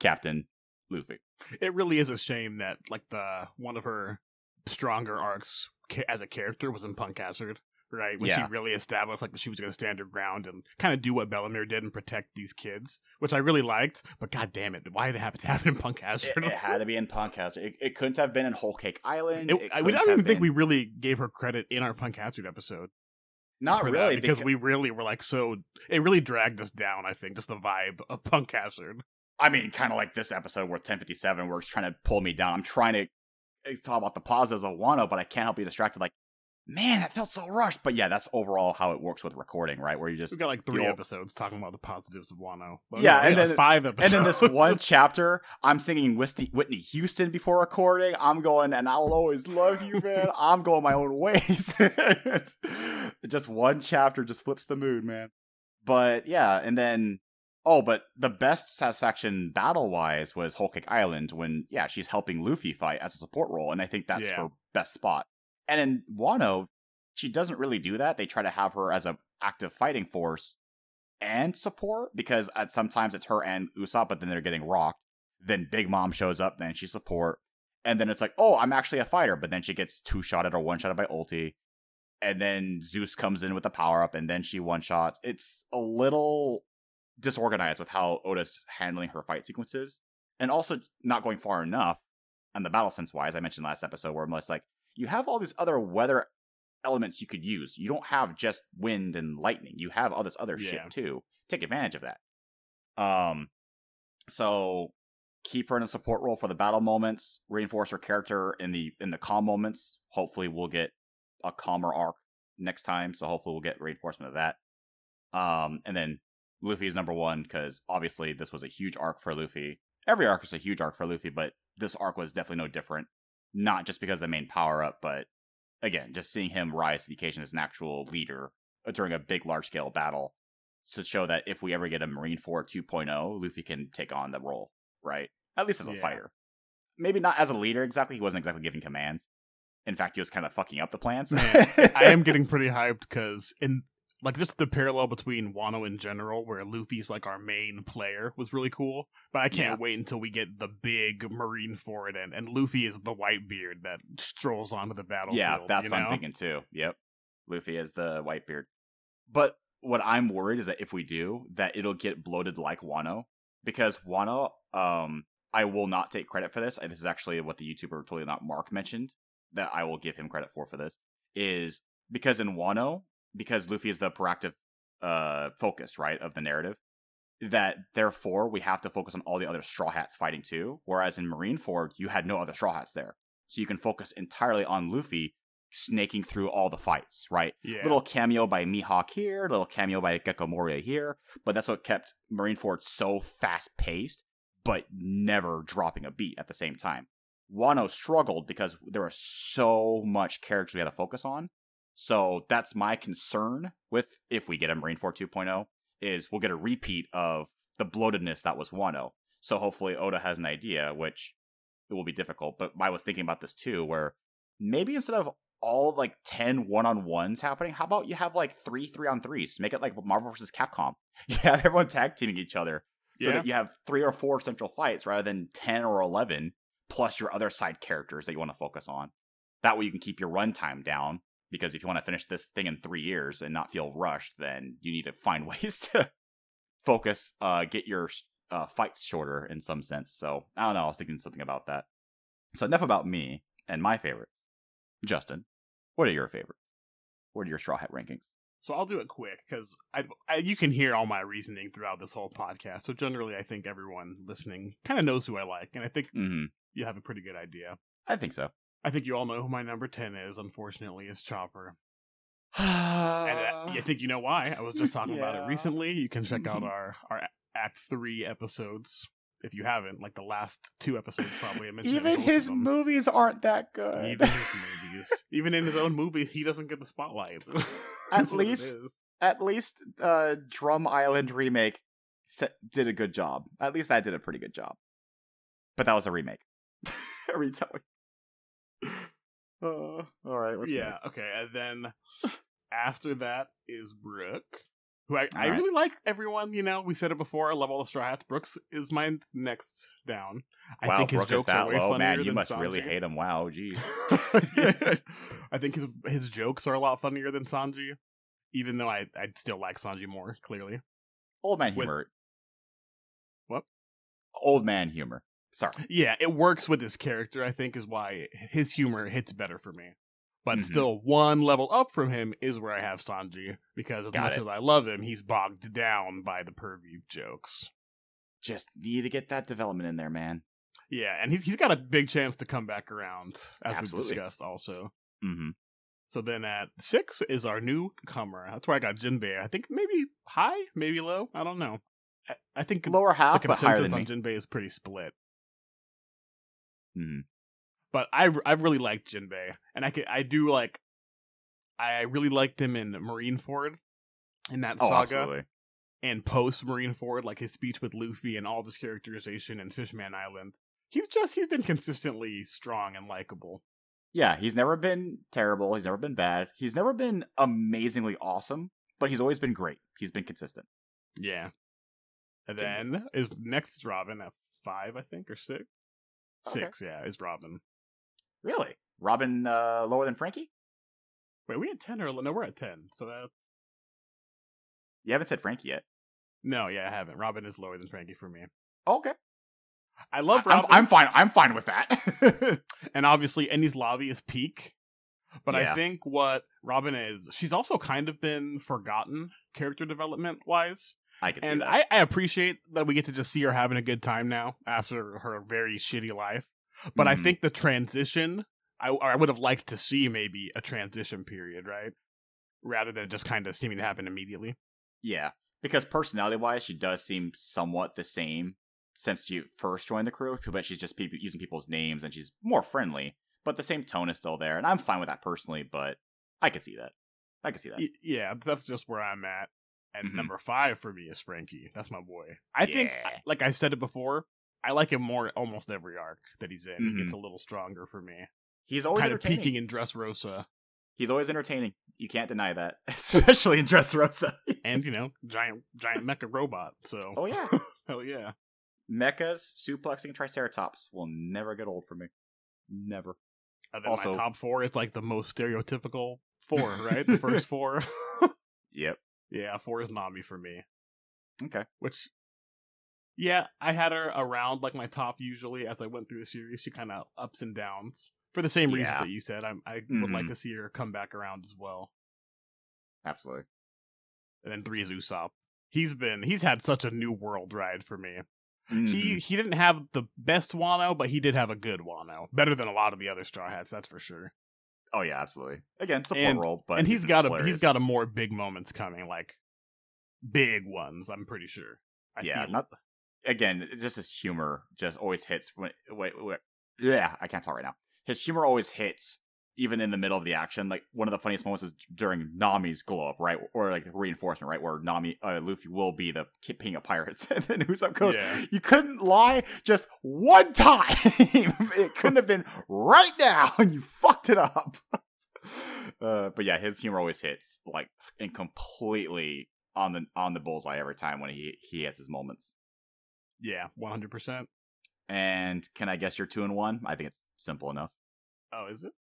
Captain Luffy. it really is a shame that like the one of her stronger arcs ca- as a character was in Punk Hazard right? When Yeah. she really established like that she was going to stand her ground and kind of do what Bell-mère did and protect these kids, which I really liked. But god damn it, why did it happen to happen in Punk It, Hazard? it had to be in Punk Hazard. It, it couldn't have been in Whole Cake Island. It- It I, we don't even have think we really gave her credit in our Punk Hazard episode. not really because beca- we really were like so. It really dragged us down. I think just the vibe of Punk Hazard. I mean, kind of like this episode where 1057 where it's trying to pull me down. I'm trying to eh, talk about the positives of Wano, but I can't help be distracted. Like, man, that felt so rushed. But yeah, that's overall how it works with recording, right? Where you just We've got like three Yo. episodes talking about the positives of Wano. Well, Yeah, and we then- five episodes. and then this one chapter, I'm singing Whitney, Whitney Houston before recording. I'm going, and I will always love you, man. I'm going my own ways. Just one chapter just flips the mood, man. But yeah, and then oh, but the best satisfaction battle wise was Whole Cake Island when yeah she's helping Luffy fight as a support role, and I think that's Yeah. her best spot. And in Wano, she doesn't really do that. They try to have her as an active fighting force and support because at sometimes it's her and Usopp, but then they're getting rocked. Then Big Mom shows up, then she's support, and then it's like, oh, I'm actually a fighter, but then she gets two shotted or one shotted by ulti, and then Zeus comes in with the power up, and then she one shots. It's a little disorganized with how Oda's handling her fight sequences, and also not going far enough on the battle sense wise. I mentioned last episode where I'm just like, you have all these other weather elements you could use. You don't have just wind and lightning. You have all this other Yeah. shit too. Take advantage of that. Um, so keep her in a support role for the battle moments. Reinforce her character in the in the calm moments. Hopefully, we'll get a calmer arc next time. So hopefully, we'll get reinforcement of that. Um, and then Luffy is number one because obviously this was a huge arc for Luffy. Every arc is a huge arc for Luffy, but this arc was definitely no different. Not just because of the main power up, but again, just seeing him rise to the occasion as an actual leader uh, during a big, large scale battle to show that if we ever get a Marineford 2.0, Luffy can take on the role, right? At least as a Yeah. fighter. Maybe not as a leader exactly. He wasn't exactly giving commands. In fact, he was kind of fucking up the plans. I am getting pretty hyped because in like just the parallel between Wano in general, where Luffy's like our main player, was really cool. But I can't Yeah. wait until we get the big Marine for it, and and Luffy is the Whitebeard that strolls onto the battlefield. Yeah, that's you what? I'm thinking too. Yep. Luffy is the Whitebeard. But what I'm worried is that if we do, that it'll get bloated like Wano. Because Wano, um, I will not take credit for this. This is actually what the YouTuber totally not Mark mentioned that I will give him credit for for this. Is because in Wano, because Luffy is the proactive uh focus, right, of the narrative, that therefore we have to focus on all the other straw hats fighting too. Whereas in Marineford, you had no other straw hats there. So you can focus entirely on Luffy snaking through all the fights, right? Yeah, Little cameo by Mihawk here, little cameo by Gecko Moria here, but that's what kept Marineford so fast paced, but never dropping a beat at the same time. Wano struggled because there was so much characters we had to focus on. So that's my concern with if we get a Marineford 2.0 is we'll get a repeat of the bloatedness that was 1.0. So hopefully Oda has an idea, which it will be difficult. But I was thinking about this too, where maybe instead of all like 10 one-on-ones happening, how about you have like three three-on-threes? Make it like Marvel versus Capcom. You have everyone tag teaming each other so yeah. that you have three or four central fights rather than 10 or 11 plus your other side characters that you want to focus on. That way you can keep your runtime down because if you want to finish this thing in three years and not feel rushed, then you need to find ways to focus, uh, get your uh, fights shorter in some sense. So I don't know. I was thinking something about that. So enough about me and my favorite. Justin, what are your favorites? What are your Straw Hat rankings? So I'll do it quick because I, I you can hear all my reasoning throughout this whole podcast. So generally, I think everyone listening kind of knows who I like, and I think Mm-hmm. you have a pretty good idea. I think so. I think you all know who my number ten is. Unfortunately, is Chopper. and And uh, I think you know why. I was just talking about it recently. You can check out Mhm. our our Act Three episodes if you haven't. Like the last two episodes, probably. I mentioned even his movies aren't that good. Even his movies, even in his own movies, he doesn't get the spotlight. at least- At least uh, Drum Island remake did a good job. At least that did a pretty good job. But that was a remake. a retelling. Uh, all right. Yeah. next? Okay. And then after that is Brook. who I, I Alright. really like everyone. You know, we said it before. I love all the Straw Hats. Brooks is my next down. I wow, think his Brook jokes that are way low, funnier man. You than must really hate him. Wow, geez. I think his his jokes are a lot funnier than Sanji, even though I I still like Sanji more. Clearly, Old man With- humor. What? Old man humor. Sorry. yeah, it works with his character. I think is why his humor hits better for me. But Mhm. still, one level up from him is where I have Sanji because as Got much it. as I love him, he's bogged down by the purview jokes. Just need to get that development in there, man. Yeah, and he's he's got a big chance to come back around, as Absolutely. we discussed also. Mm-hmm. So then at six is our newcomer. That's where I got Jinbei. I think maybe high, maybe low. I don't know. I, I think Lower the half, but higher consensus than on me. Jinbei is pretty split. Mhm. But I I really liked Jinbei, and I could, I do like. I really liked him in Marineford, in that Oh, saga, absolutely. and post Marineford, like his speech with Luffy and all of his characterization in Fishman Island. He's just he's been consistently strong and likable. Yeah, he's never been terrible. He's never been bad. He's never been amazingly awesome, but he's always been great. He's been consistent. Yeah. And then is next is Robin at five, I think, or six. Okay. Six, yeah, is Robin. Really? Robin uh, lower than Franky? Wait, we at ten or no? We're at ten. So that You haven't said Franky yet. no, yeah, I haven't. Robin is lower than Franky for me. Okay. I love I'm, I'm fine. I'm fine with that. and obviously Enies lobby is peak. But I think what Robin is, she's also kind of been forgotten character development wise. I can see And that. I, I appreciate that we get to just see her having a good time now after her very shitty life. But I Mhm. think the transition, I, or I would have liked to see maybe a transition period, right? Rather than just kind of seeming to happen immediately. Yeah, because personality wise, she does seem somewhat the same since she first joined the crew, but she's just using people's names and she's more friendly. But the same tone is still there, and I'm fine with that personally. But I can see that. I can see that. Yeah, that's just where I'm at. And Mhm. number five for me is Franky. That's my boy. I think, like I said it before, I like him more almost every arc that he's in. He Mhm. gets a little stronger for me. He's always kind of peaking in Dressrosa. He's always entertaining. You can't deny that, especially in Dressrosa. And, you know, giant giant mecha robot. So, oh yeah, hell yeah. mechas suplexing Triceratops will never get old for me. Never. And then Also- my top four is like the most stereotypical four, right? the first four. Yep. Yeah, four is Nami for me. Okay. Which, yeah, I had her around like my top usually as I went through the series. She kind of ups and downs for the same reasons Yeah. that you said. I, I would like Mhm. to see her come back around as well. Absolutely. And then three is Usopp. He's been he's had such a new world ride for me. He Mhm. he didn't have the best Wano, but he did have a good Wano. Better than a lot of the other Straw Hats, that's for sure. Oh yeah, absolutely. Again, support And- role, but and he's got a he's got a more big moments coming, like big ones. I'm pretty sure. I yeah, feel- not again. Just his humor just always hits. When wait, wait, yeah, I can't talk right now. His humor always hits, even in the middle of the action. Like one of the funniest moments is during Nami's glow up, right, or like reinforcement, right, where Nami, uh, Luffy will be the ki- king of pirates, and then Usopp goes, Yeah. "You couldn't lie just one time. it couldn't have been right now, and you fucked it up." uh, but yeah, his humor always hits like and completely on the on the bullseye every time when he he has his moments. yeah, one hundred percent. And can I guess your two and one? I think it's simple enough. Oh, is it?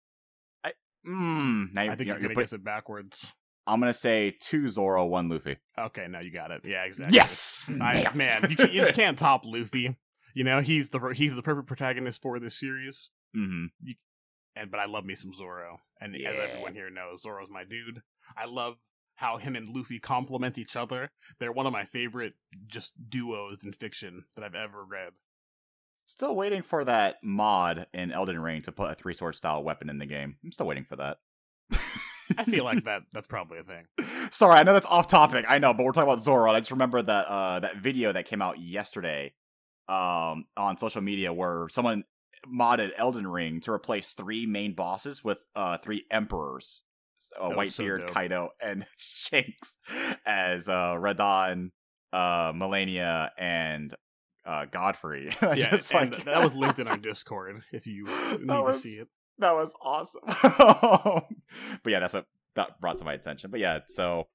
Mm, now I think you're, you're you're gonna put- guess it backwards. I'm gonna say two Zoro, one Luffy. Okay, now you got it. Yeah, exactly. Yes, I, man, you, can, you just can't top Luffy. You know, he's the he's the perfect protagonist for this series. Mhm. And but I love me some Zoro, and as everyone here knows, Zoro's my dude. I love how him and Luffy complement each other. They're one of my favorite just duos in fiction that I've ever read. Still waiting for that mod in Elden Ring to put a three sword style weapon in the game. I'm still waiting for that. I feel like that that's probably a thing. Sorry, I know that's off topic. I know, but we're talking about Zoro. I just remember that uh that video that came out yesterday um on social media where someone modded Elden Ring to replace three main bosses with uh three emperors. Uh, was so Whitebeard. Kaido, and Shanks as uh Radahn, uh Malenia, and uh Godfrey. Yeah, just, like- that was linked in our Discord if you need was- to see it. that was awesome. but yeah, that's what that brought to my attention. But yeah, so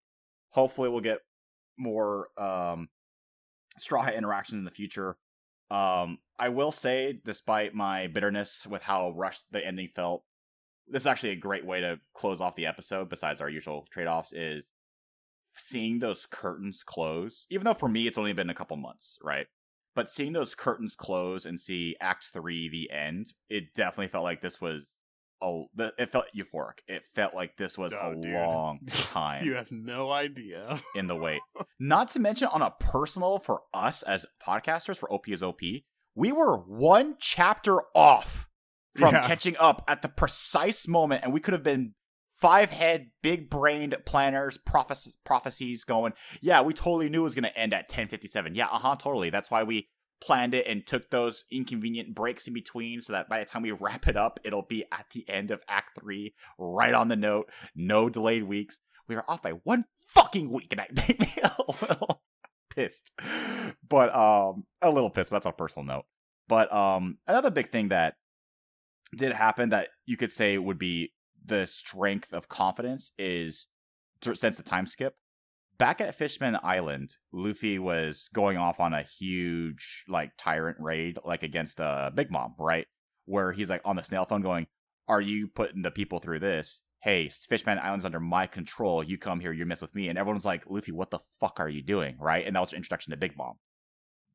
hopefully we'll get more um, Straw Hat interactions in the future. Um, I will say, despite my bitterness with how rushed the ending felt, this is actually a great way to close off the episode. Besides our usual trade offs, is seeing those curtains close. Even though for me it's only been a couple months, right? But seeing those curtains close and see Act Three, the end, it definitely felt like this was a. It felt euphoric. It felt like this was Oh, a dude. long time You have no idea. in the wait. Not to mention on a personal for us as podcasters for OP is OP, we were one chapter off from Yeah. catching up at the precise moment, and we could have been five head, big brained planners, prophes- prophecies going. Yeah, we totally knew it was going to end at ten fifty seven. Yeah, uh huh, totally. That's why we planned it and took those inconvenient breaks in between so that by the time we wrap it up, it'll be at the end of Act Three, right on the note, no delayed weeks. We are off by one fucking week, and I made me a little pissed. But um, a little pissed. But that's on a personal note. But um, another big thing that did happen that you could say would be the strength of confidence is since the time skip. Back at Fishman Island, Luffy was going off on a huge like tyrant raid, like against uh, Big Mom, right? Where he's like on the snail phone going, "Are you putting the people through this? Hey, Fishman Island's under my control. You come here, you mess with me." And everyone's like, "Luffy, what the fuck are you doing?" Right? And that was introduction to Big Mom.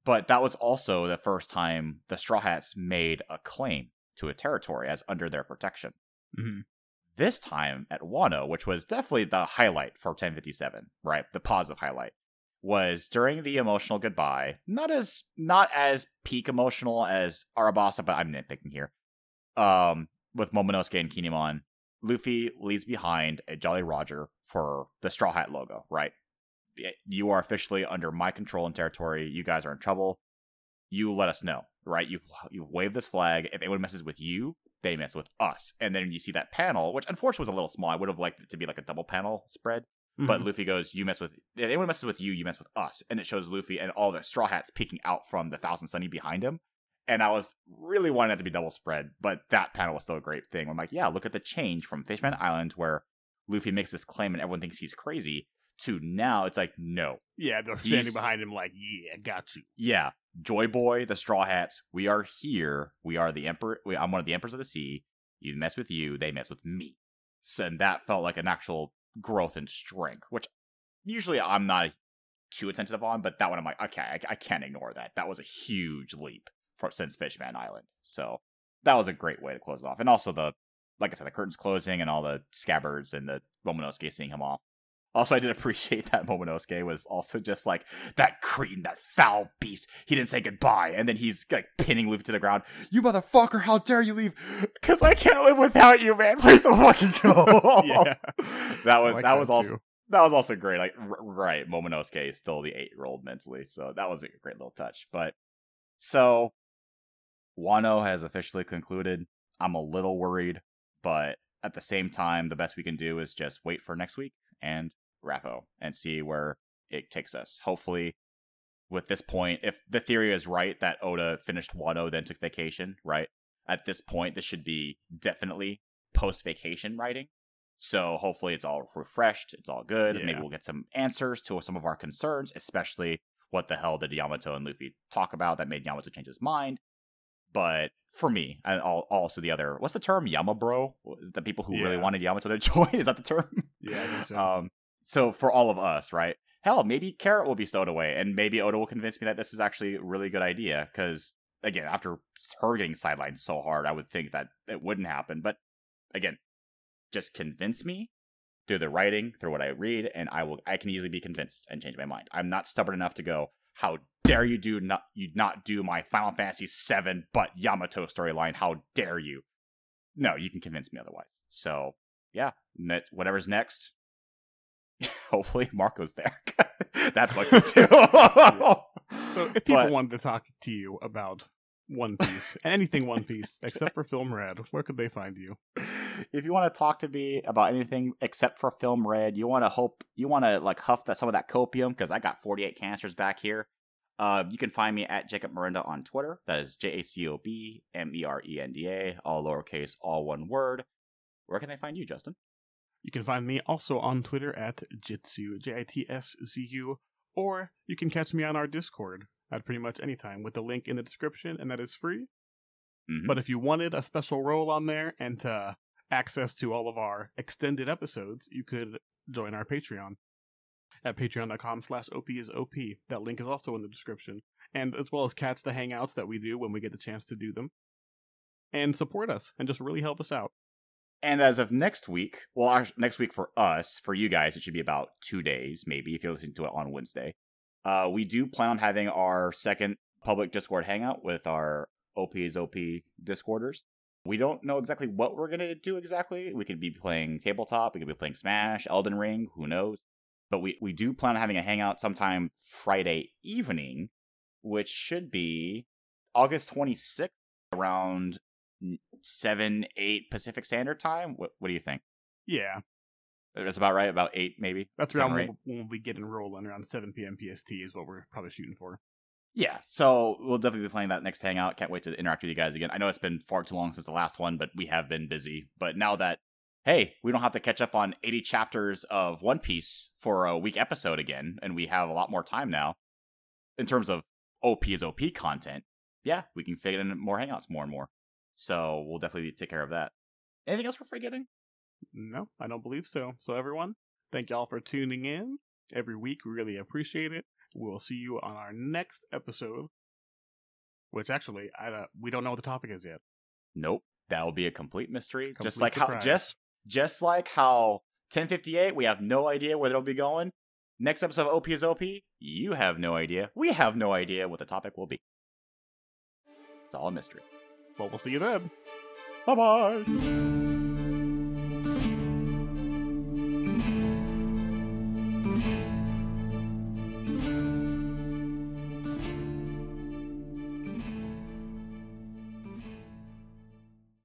But that was also the first time the Straw Hats made a claim to a territory as under their protection. Mhm. This time at Wano, which was definitely the highlight for 1057, right? The positive highlight was during the emotional goodbye. Not as not as peak emotional as Arabasta, but I'm nitpicking here. Um, with Momonosuke and Kin'emon, Luffy leaves behind a Jolly Roger for the Straw Hat logo, right? You are officially under my control and territory. You guys are in trouble. You let us know, right? You've you've waved this flag. If anyone messes with you, they mess with us. And then you see that panel, which unfortunately was a little small. I would have liked it to be like a double panel spread. But Mhm. Luffy goes, "You mess with if anyone messes with you, you mess with us." And it shows Luffy and all the Straw Hats peeking out from the Thousand Sunny behind him. And I was really wanting it to be double spread, but that panel was still a great thing. I'm like, yeah, look at the change from Fishman Island where Luffy makes this claim and everyone thinks he's crazy to now it's like, no, yeah, they're standing behind him like, yeah, got you. yeah, Joy Boy, the Straw Hats, we are here. We are the emperor. We, I'm one of the emperors of the sea. You mess with you, they mess with me. So and that felt like an actual growth and strength, which usually I'm not too attentive on, but that one I'm like, okay, I, I can't ignore that. That was a huge leap for since Fishman Island. So that was a great way to close it off, and also the, like I said, the curtains closing and all the scabbards and the Momonosuke seeing him off. Also, I did appreciate that Momonosuke was also just like that cretin, that foul beast. He didn't say goodbye, and then he's like pinning Luffy to the ground. You motherfucker! How dare you leave? Because I can't live without you, man. Please don't fucking go. Yeah. that was like that was also that was also great. Like r- right, Momonosuke is still the eight year old mentally, so that was a great little touch. But so Wano has officially concluded. I'm a little worried, but at the same time, the best we can do is just wait for next week and Rapho and see where it takes us. Hopefully, with this point, if the theory is right that Oda finished Wano then took vacation, right? At this point, this should be definitely post vacation writing. So hopefully it's all refreshed, it's all good. Yeah. Maybe we'll get some answers to some of our concerns, especially what the hell did Yamato and Luffy talk about that made Yamato change his mind. But for me, and al- also the other, what's the term? Yamabro? The people who really wanted Yamato to join? Is that the term? Yeah, I think so. Um, so for all of us, right? Hell, maybe Carrot will be stowed away, and maybe Oda will convince me that this is actually a really good idea. Because again, after her getting sidelined so hard, I would think that it wouldn't happen. But again, just convince me through the writing, through what I read, and I will. I can easily be convinced and change my mind. I'm not stubborn enough to go. How dare you do not you not do my Final Fantasy VII but Yamato storyline? How dare you? No, you can convince me otherwise. So yeah, whatever's next. Hopefully, Marco's there. That's what too. so if people but- wanted to talk to you about One Piece, anything One Piece, except for Film Red, where could they find you? if you want to talk to me about anything except for film red, you want to hope you want to like huff that some of that copium because I got 48 canisters back here. Uh, you can find me at Jacob Merenda on Twitter. That is J A C O B M E R E N D A, all lowercase, all one word. Where can they find you, Justin? You can find me also on Twitter at Jitsu, J I T S Z U, Or you can catch me on our Discord at pretty much any time with the link in the description, and that is free. Mhm. But if you wanted a special role on there and to access to all of our extended episodes, you could join our Patreon at patreon.com slash op is op. That link is also in the description. And as well as catch the hangouts that we do when we get the chance to do them. And support us and just really help us out. And as of next week, well, our, next week for us, for you guys, it should be about two days, maybe, if you're listening to it on Wednesday. Uh, we do plan on having our second public Discord hangout with our OP is OP Discorders. We don't know exactly what we're going to do exactly. We could be playing tabletop, we could be playing Smash, Elden Ring, who knows. But we, we do plan on having a hangout sometime Friday evening, which should be August 26th around 7, 8 Pacific Standard Time. What, what do you think? Yeah, That's about right. About eight, maybe. that's Seven around when, when we'll be getting rolling around 7 p.m. PST is what we're probably shooting for. Yeah. So we'll definitely be playing that next hangout. Can't wait to interact with you guys again. I know it's been far too long since the last one, but we have been busy. But now that hey, we don't have to catch up on 80 chapters of One Piece for a week episode again, and we have a lot more time now in terms of OP is OP content. Yeah, we can fit in more hangouts more and more. So we'll definitely take care of that. Anything else we're forgetting? No, I don't believe so. So, everyone, thank y'all for tuning in every week. We really appreciate it. We'll see you on our next episode, which actually, I uh, we don't know what the topic is yet. Nope. That'll be a complete mystery. just Complete like how surprise. just just like how 1058, we have no idea where they'll be going. Next episode of OP is OP, you have no idea. We have no idea what the topic will be. It's all a mystery. Well, we'll see you then. Bye bye.